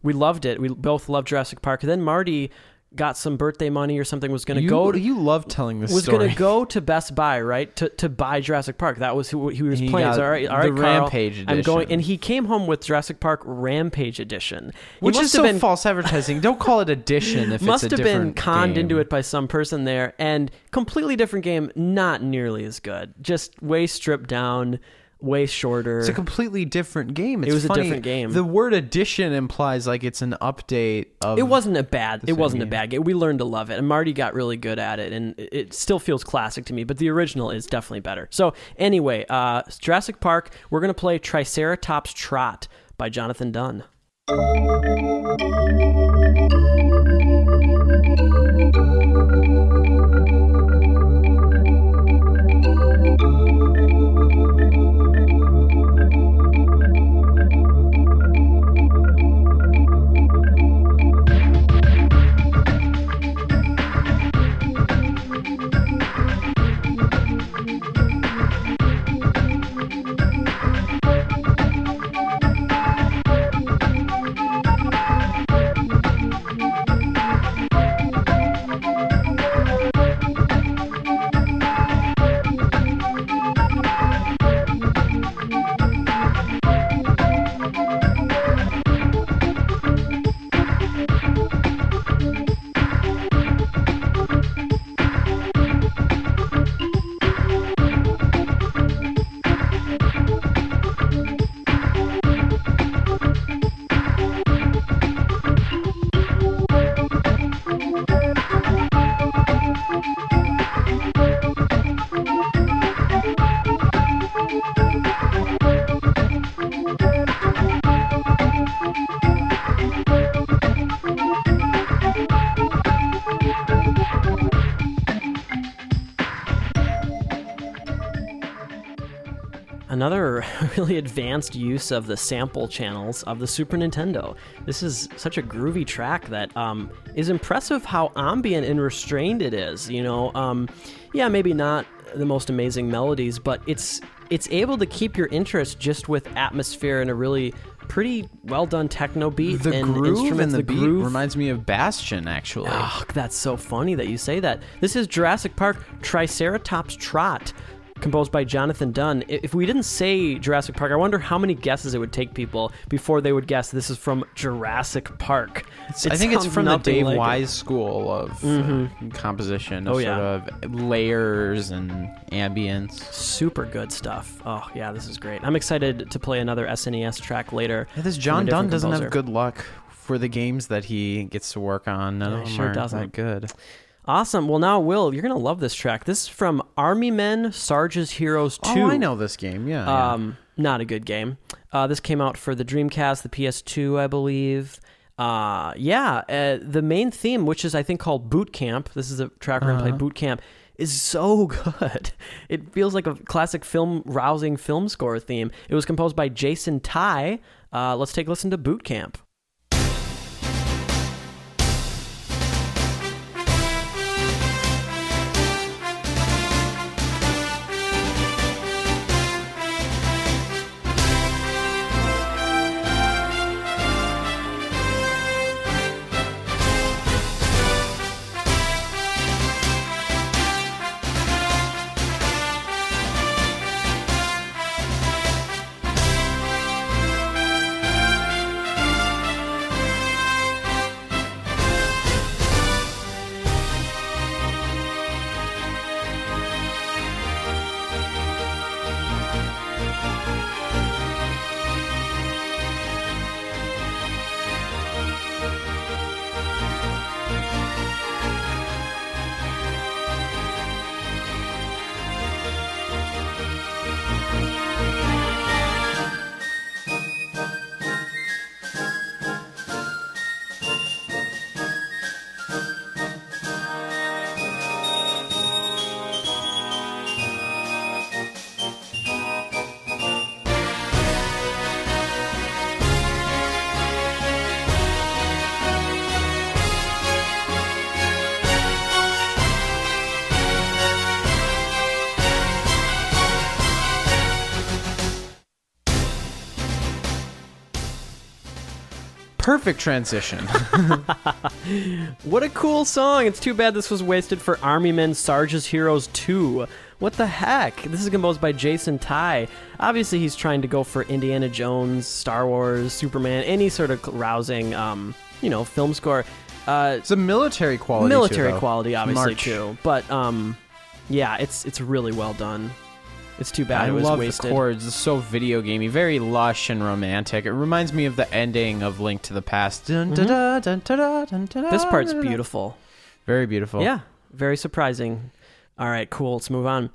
we loved it. We both loved Jurassic Park. And then Marty got some birthday money or something. Was going to go. To, you love telling this was going to go to Best Buy, right, to, to buy Jurassic Park. That was who he was He playing. He's, all right, the Carl, Rampage I'm going, and he came home with Jurassic Park Rampage Edition, Which is so been false advertising. Don't call it addition if must it's a have been conned game. into it by some person there and completely different game not nearly as good just way stripped down way shorter It's a completely different game. It's was a different game. The word addition implies like it's an update of. it wasn't a bad it wasn't a bad game we learned to love it and marty got really good at it and it- it still feels classic to me but the original is definitely better so anyway uh jurassic park we're gonna play triceratops trot by jonathan dunn another really advanced use of the sample channels of the Super Nintendo. This is such a groovy track that um, is impressive how ambient and restrained it is. You know, um, yeah, maybe not the most amazing melodies, but it's it's able to keep your interest just with atmosphere and a really pretty well done techno beat the and groove and the, beat groove reminds me of Bastion actually. Oh, that's so funny that you say that. This is Jurassic Park Triceratops Trot, composed by Jonathan Dunn. If we didn't say Jurassic Park, I wonder how many guesses it would take people before they would guess this is from Jurassic Park. I think it's from the Dave like it. Wise school of uh, composition, of Oh, sort yeah. of layers and ambience. Super good stuff. Oh yeah, this is great. I'm excited to play another SNES track later. Yeah, this John Dunn doesn't composer. have good luck for the games that he gets to work on. None Yeah, of them sure are doesn't. that good. Awesome. Well, now, Will, you're going to love this track. This is from Army Men Sarge's Heroes 2. Oh, I know this game. Yeah. yeah. Um, not a good game. Uh, this came out for the Dreamcast, the PS2, I believe. Uh, yeah, uh, the main theme, which is I think called Boot Camp. This is a track we're gonna play. Boot Camp is so good. It feels like a classic film, rousing film score theme. It was composed by Jason Ty. Uh, let's take a listen to Boot Camp. Perfect transition. What a cool song! It's too bad this was wasted for Army Men Sarge's Heroes 2. What the heck? This is composed by Jason Ty. Obviously, he's trying to go for Indiana Jones, Star Wars, Superman, any sort of rousing, um, you know, film score. Uh, it's a military quality. military too, quality, obviously March. too. But um, yeah, it's it's really well done. It's too bad I it was love wasted. the chords. It's so video gamey, very lush and romantic. It reminds me of the ending of Link to the Past. Dun, mm-hmm. dun, dun. This part's dun, dun. beautiful. Very beautiful. Yeah, very surprising. All right, cool. Let's move on.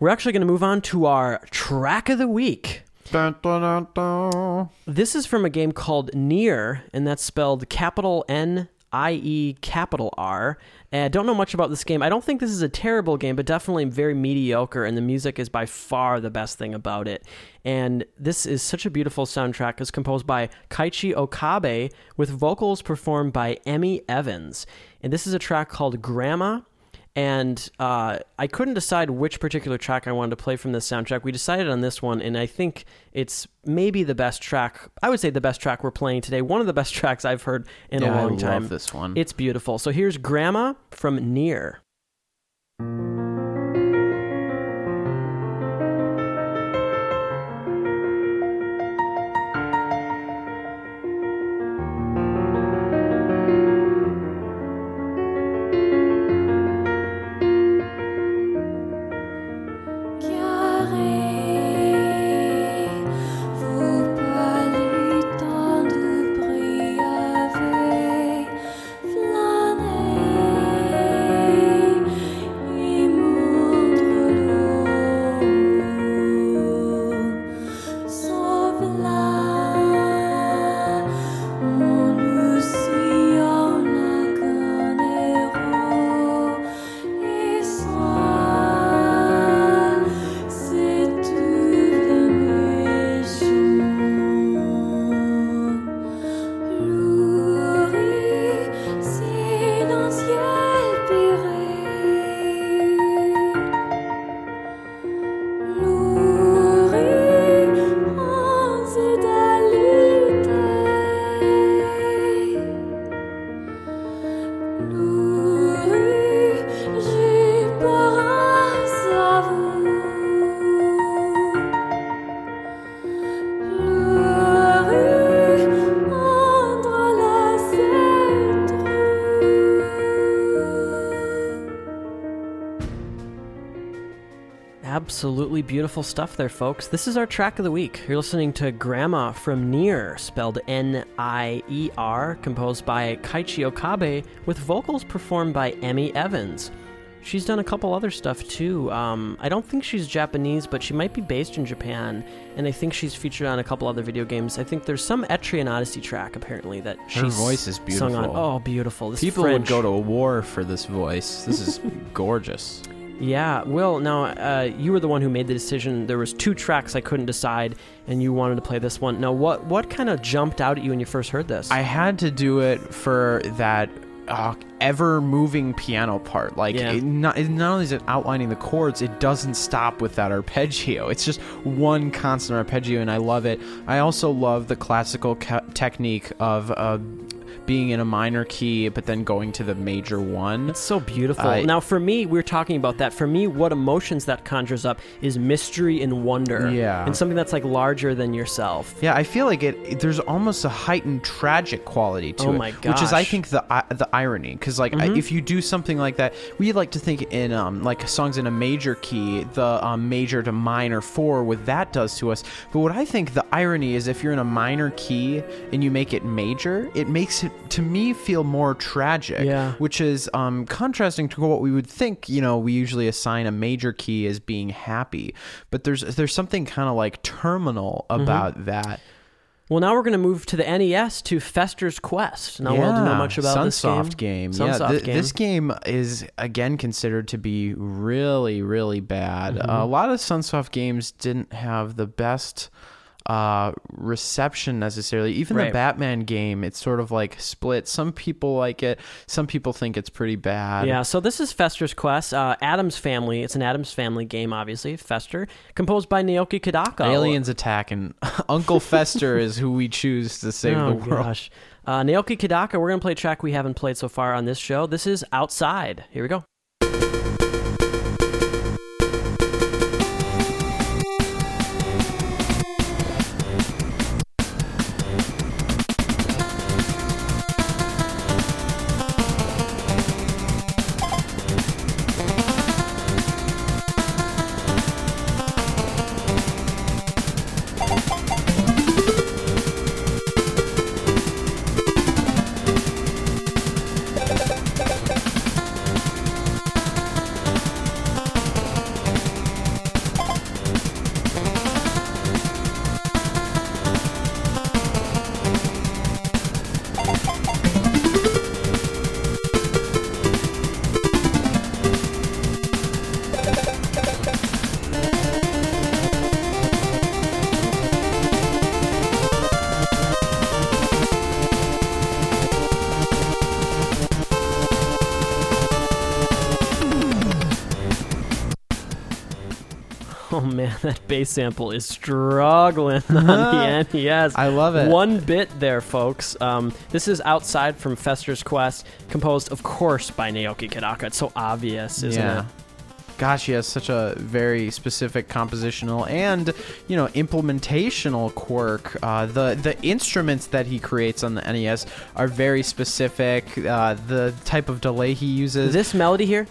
We're actually going to move on to our track of the week. Dun, dun, dun, dun. This is from a game called NieR, and that's spelled capital N I E capital R. And I don't know much about this game. I don't think this is a terrible game, but definitely very mediocre, and the music is by far the best thing about it. And this is such a beautiful soundtrack. It's composed by Keiichi Okabe with vocals performed by Emi Evans. And this is a track called Grandma and uh, I couldn't decide which particular track I wanted to play from this soundtrack. We decided on this one, and I think it's maybe the best track. I would say the best track we're playing today. One of the best tracks I've heard in Yeah, a I long love time. this one. It's beautiful. So here's Grandma from NieR. Absolutely beautiful stuff there, folks. This is our track of the week. You're listening to Grandma from NieR, spelled N I E R, composed by Keiichi Okabe, with vocals performed by Emi Evans. She's done a couple other stuff too. Um, I don't think she's Japanese, but she might be based in Japan, and I think she's featured on a couple other video games. I think there's some Etrian Odyssey track apparently that Her she's voice is sung on. beautiful. Oh, beautiful! This People French. would go to a war for this voice. This is gorgeous. Yeah, Will. Now, uh, you were the one who made the decision. There was two tracks I couldn't decide, and you wanted to play this one. Now, what what kind of jumped out at you when you first heard this? I had to do it for that uh, ever moving piano part. Like, Yeah. it not, it not only is it outlining the chords, it doesn't stop with that arpeggio. It's just one constant arpeggio, and I love it. I also love the classical ca- technique of uh, being in a minor key, but then going to the major one. It's so beautiful. I- now, for me, we are talking about that. For me, what emotions that conjures up is mystery and wonder. Yeah. And something that's like larger than yourself. Yeah, I feel like it. it- There's almost a heightened tragic quality to Oh it, which is, I think, the i- the irony. Because like, I, if you do something like that, we like to think in um like songs in a major key, the um, major to minor four, what that does to us. But what I think the irony is, if you're in a minor key and you make it major, it makes it to me feel more tragic. Yeah. Which is um contrasting to what we would think. You know, we usually assign a major key as being happy, but there's there's something kind of like terminal Mm-hmm. about that. Well, now we're going to move to the NES to Fester's Quest. Now, Will, do you know much about this game? Sunsoft game. Yeah, th- game. this game is again considered to be really, really bad. Mm-hmm. Uh, a lot of Sunsoft games didn't have the best uh, reception necessarily. Even the Batman game, it's sort of like split. Some people like it. Some people think it's pretty bad. Yeah, so this is Fester's Quest. Uh, Addams Family. It's an Addams Family game, obviously. Fester, composed by Naoki Kodaka. Aliens attack and Uncle Fester is who we choose to save oh, the world. gosh. Uh, Naoki Kodaka, we're going to play a track we haven't played so far on this show. This is Outside. Here we go. Bass sample is struggling on the NES. I love it. One bit there, folks. Um, this is outside from Fester's Quest, composed, of course, by Naoki Kodaka. It's so obvious, isn't it? yeah. it? Gosh, he has such a very specific compositional and you know implementational quirk. Uh, the the instruments that he creates on the NES are very specific. Uh, the type of delay he uses. This melody here,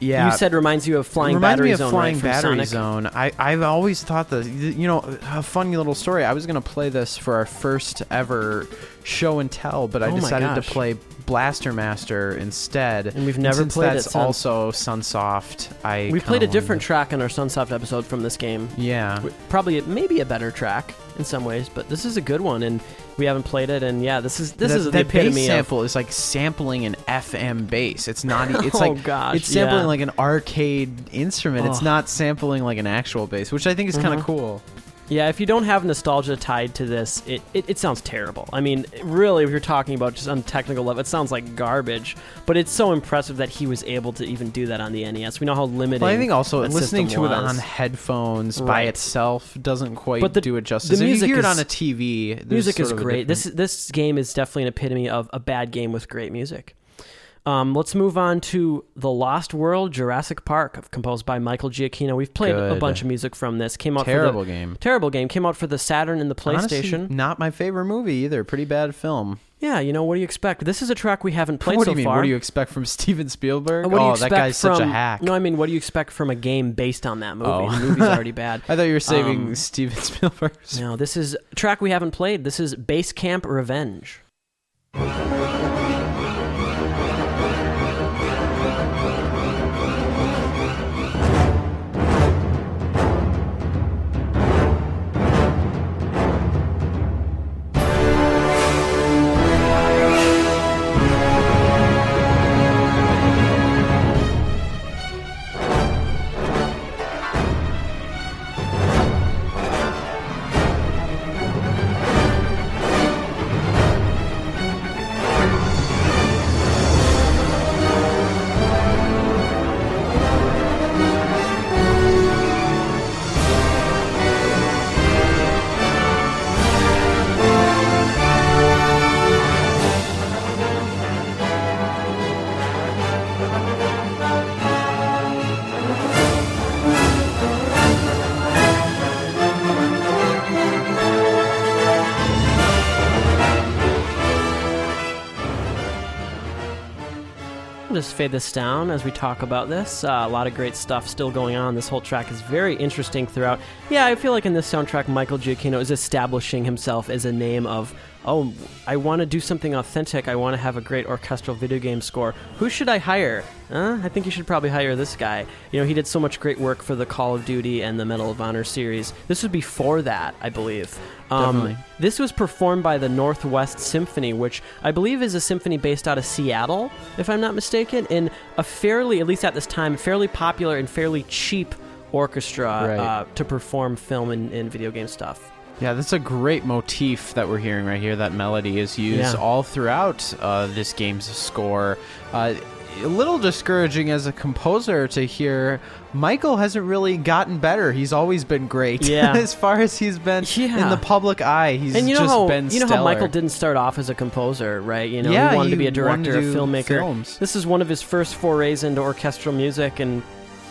yeah, you said reminds you of Flying Remind Battery me of Zone, Flying right, Battery Sonic? Zone. I, I've always thought that, you know, a funny little story. I was going to play this for our first ever show and tell, but I Oh my decided gosh. to play Blaster Master instead. And we've never since played it that's since. also Sunsoft. I We played a kinda different track on our Sunsoft episode from this game. wanted- Yeah. Probably maybe a better track in some ways, but this is a good one, and we haven't played it. And yeah, this is this that, is the that epitome bass of sample is like sampling an FM bass. It's not. e- It's Oh, like gosh, it's sampling yeah. like an arcade instrument. It's not sampling like an actual bass, which I think is kind of uh-huh. cool. Yeah, if you don't have nostalgia tied to this, it, it, it sounds terrible. I mean, really, if you're talking about just on technical level, it sounds like garbage. But it's so impressive that he was able to even do that on the NES. We know how limited. Well, I think also listening to it on headphones by itself doesn't quite But the- do it justice. the if music you hear it is- on a TV, music is sort of a great. This this game is definitely an epitome of a bad game with great music. Um, let's move on to The Lost World Jurassic Park, composed by Michael Giacchino. We've played a bunch of music from this. Came out for terrible game. the terrible game. Came out for the Saturn and the PlayStation. Honestly, not my favorite movie either. Pretty bad film. Yeah, you know what do you expect? This is a track we haven't played what so do you mean? far. What do you expect from Steven Spielberg? You oh, that guy's from, such a hack. No, I mean, what do you expect from a game based on that movie? Oh. The movie's already bad. I thought you were saving Um, Steven Spielberg's. No, this is a track we haven't played. This is Base Camp Revenge. Just fade this down as we talk about this. Uh, a lot of great stuff still going on. This whole track is very interesting throughout. Yeah, I feel like in this soundtrack, Michael Giacchino is establishing himself as a name of, oh, I want to do something authentic. I want to have a great orchestral video game score. Who should I hire? Uh, I think you should probably hire this guy. You know, he did so much great work for the Call of Duty and the Medal of Honor series. This was before that, I believe. Um, this was performed by the Northwest Symphony, which I believe is a symphony based out of Seattle, if I'm not mistaken, in a fairly, at least at this time, fairly popular and fairly cheap orchestra Right. uh, to perform film and, and video game stuff. Yeah, that's a great motif that we're hearing right here. That melody is used Yeah. all throughout uh, this game's score. Uh, a little discouraging as a composer to hear Michael hasn't really gotten better. He's always been great. Yeah. as far as he's been Yeah. in the public eye, he's and you know just how you know how. Michael didn't start off as a composer, right? You know, Yeah, he wanted to be a director, to a filmmaker. films. This is one of his first forays into orchestral music, and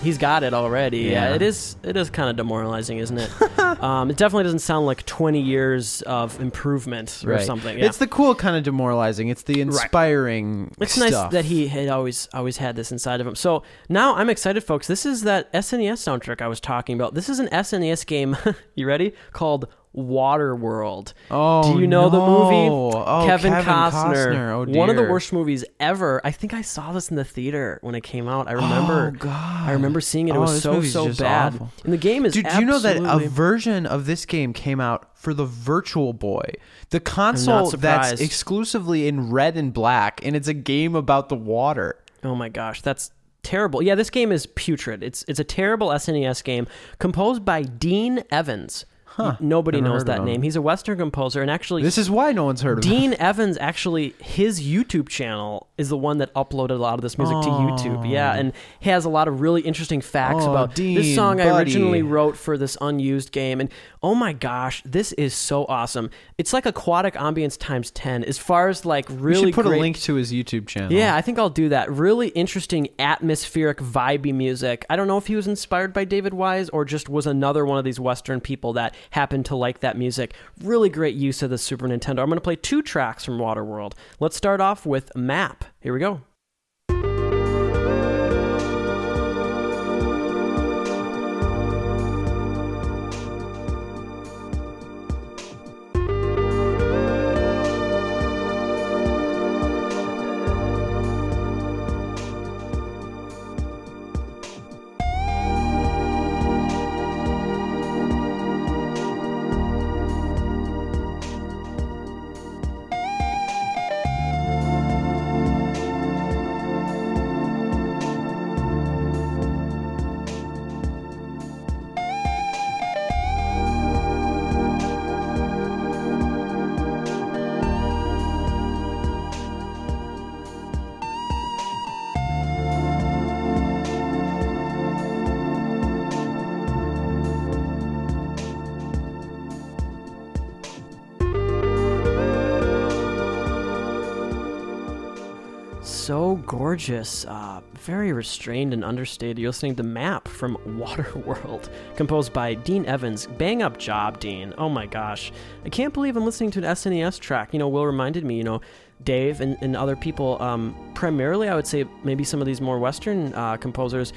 he's got it already. Yeah, Yeah. it is. It is kind of demoralizing, isn't it? um, it definitely doesn't sound like 20 years of improvement or Right. something. Yeah. It's the cool kind of demoralizing. It's the inspiring. It's nice stuff. that he had always always had this inside of him. So now I'm excited, folks. This is that SNES soundtrack I was talking about. This is an SNES game. you ready? Called Waterworld. Oh, Do you know the movie? no. Oh, Kevin, Kevin Costner. Costner. Oh, One of the worst movies ever. I think I saw this in the theater when it came out. I oh, remember. Oh, God. I remember seeing it. It Oh, was so so bad. awful. And the game is. Dude, do you know that a version of this game came out for the Virtual Boy, the console that's exclusively in red and black, and it's a game about the water. Oh my gosh, that's terrible. Yeah, this game is putrid. It's it's a terrible SNES game composed by Dean Evans. Huh, Nobody never knows that him. name. He's a Western composer, and actually, This is why no one's heard of. Dean Evans actually his YouTube channel is the one that uploaded a lot of this music to YouTube. Yeah, oh. and he has a lot of really interesting facts Oh, about this Dean, song I originally wrote for this unused game. And oh my gosh, this is so awesome! It's like aquatic ambience times ten. As far as like really should put great a link to his YouTube channel. yeah, I think I'll do that. Really interesting, atmospheric, vibey music. I don't know if he was inspired by David Wise or just was another one of these Western people that happened to like that music. Really great use of the Super Nintendo. I'm going to play two tracks from Waterworld. Let's start off with Map. Here we go. Gorgeous. Uh, very restrained and understated. You're listening to Map from Waterworld, composed by Dean Evans. Bang up job, Dean. Oh my gosh. I can't believe I'm listening to an SNES track. You know, Will reminded me, you know, Dave and, and other people, um, primarily, I would say maybe some of these more Western uh, composers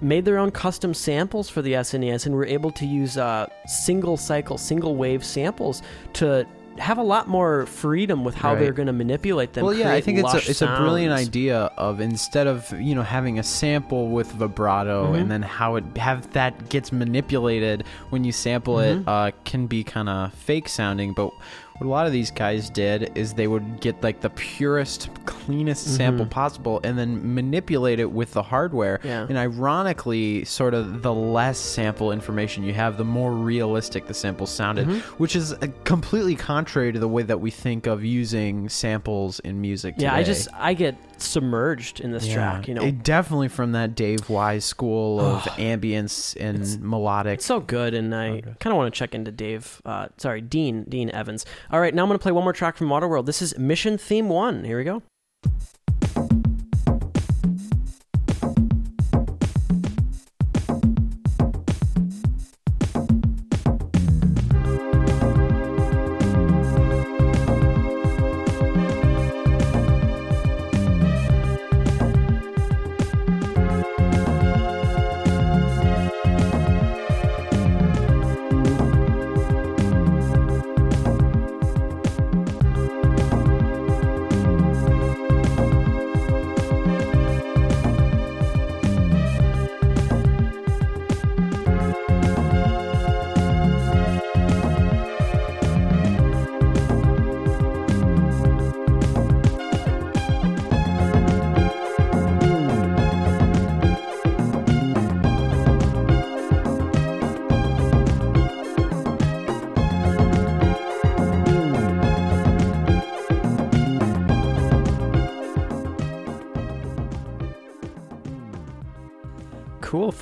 made their own custom samples for the SNES and were able to use uh, single cycle, single wave samples to have a lot more freedom with how Right. they're going to manipulate them. Well, yeah, I think it's a, it's a brilliant idea of instead of you know having a sample with vibrato Mm-hmm. and then how it have that gets manipulated when you sample Mm-hmm. it uh, can be kind of fake sounding. But what a lot of these guys did is they would get like the purest, cleanest sample possible and then manipulate it with the hardware. Yeah. And ironically, sort of the less sample information you have, the more realistic the sample sounded, Mm-hmm. which is uh, completely contrary to the way that we think of using samples in music. Yeah, I just I get submerged in this Yeah. track. You know, It definitely from that Dave Wise school of ambience and melodic. It's so good, and I kind of want to check into Dave. Uh, sorry, Dean Dean Evans. All right, now I'm going to play one more track from Waterworld. This is Mission Theme One. Here we go.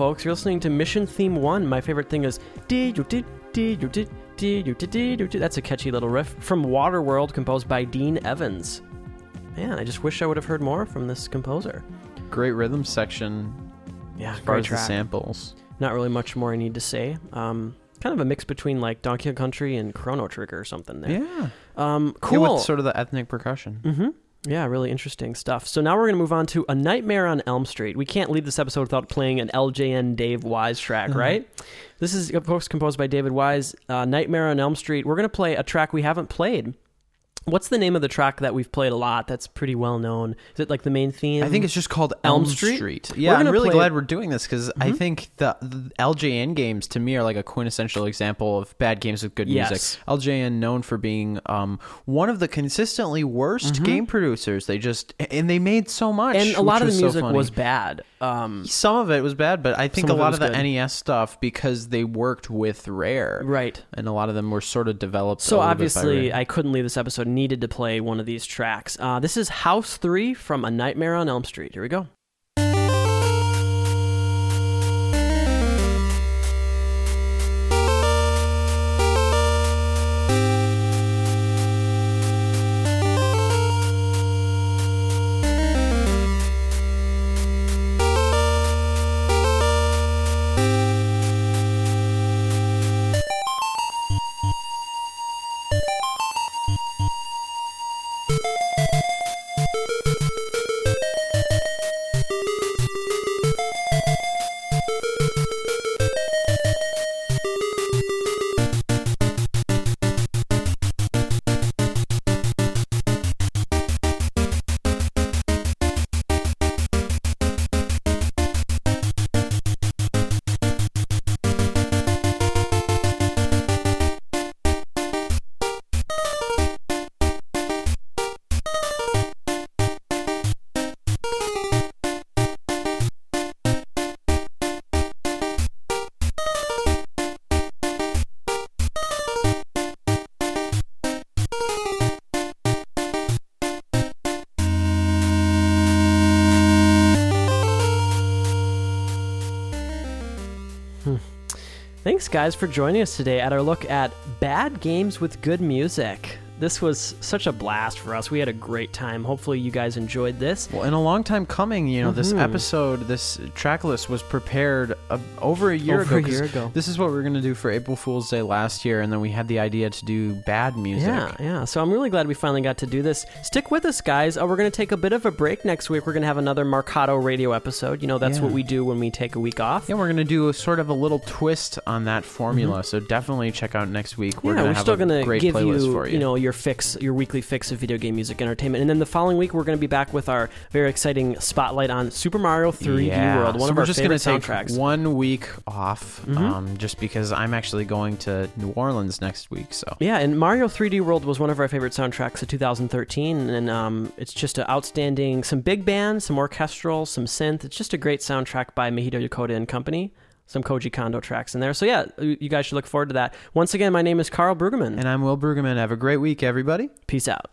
Folks. You're listening to Mission Theme One. My favorite thing is. That's a catchy little riff from Waterworld, composed by Dean Evans. Man, I just wish I would have heard more from this composer. Great rhythm section Yeah, as far great as the samples. Not really much more I need to say. Um, kind of a mix between like Donkey Kong Country and Chrono Trigger or something there. Yeah. Um, Yeah, cool. with sort of the ethnic percussion. Mm-hmm. Yeah, really interesting stuff. So now we're going to move on to A Nightmare on Elm Street. We can't leave this episode without playing an LJN Dave Wise track, right? This is, of course, composed by David Wise. Uh, Nightmare on Elm Street. We're going to play a track we haven't played. What's the name of the track that we've played a lot that's pretty well known? Is it like the main theme? I think it's just called Elm Elm, Street? Street. Yeah, I'm really play- glad we're doing this because I think the, the LJN games to me are like a quintessential example of bad games with good Yes. music. LJN known for being um, one of the consistently worst game producers. They just and they made so much, And a lot of the was so music was bad. Um, Some of it was bad, but I think a lot of the good. NES stuff because they worked with Rare, right. and a lot of them were sort of developed. So a little bit by obviously. I couldn't leave this episode. Needed to play one of these tracks. Uh, this is House Three from A Nightmare on Elm Street. Here we go. Guys, for joining us today at our look at bad games with good music. This was such a blast for us. We had a great time. Hopefully, you guys enjoyed this. Well, in a long time coming, you know, this Mhm. episode, this track list was prepared uh, over a year Over ago. a year ago. This is what we were going to do for April Fool's Day last year, and then we had the idea to do bad music. Yeah, yeah. So I'm really glad we finally got to do this. Stick with us, guys. Uh, we're going to take a bit of a break next week. We're going to have another Marcade Radio episode. You know, that's Yeah. what we do when we take a week off. Yeah, we're going to do a sort of a little twist on that formula, so definitely check out next week. We're Mm-hmm. yeah, going we're have still going to give playlist you, you. know, your fix, your weekly fix of video game music entertainment, and then the following week we're going to be back with our very exciting spotlight on Super Mario 3D yeah. World, one so of we're our just favorite gonna take soundtracks. one week off, Mhm. um, just because I'm actually going to New Orleans next week. So Yeah, and Mario 3D World was one of our favorite soundtracks of 2013, and um, it's just an outstanding, some big band, some orchestral, some synth. It's just a great soundtrack by Mahito Yokota and Company. Some Koji Kondo tracks in there. So yeah, you you guys should look forward to that. Once again, my name is Carl Brueggemann. and I'm Will Brueggemann. Have a great week, everybody. Peace out.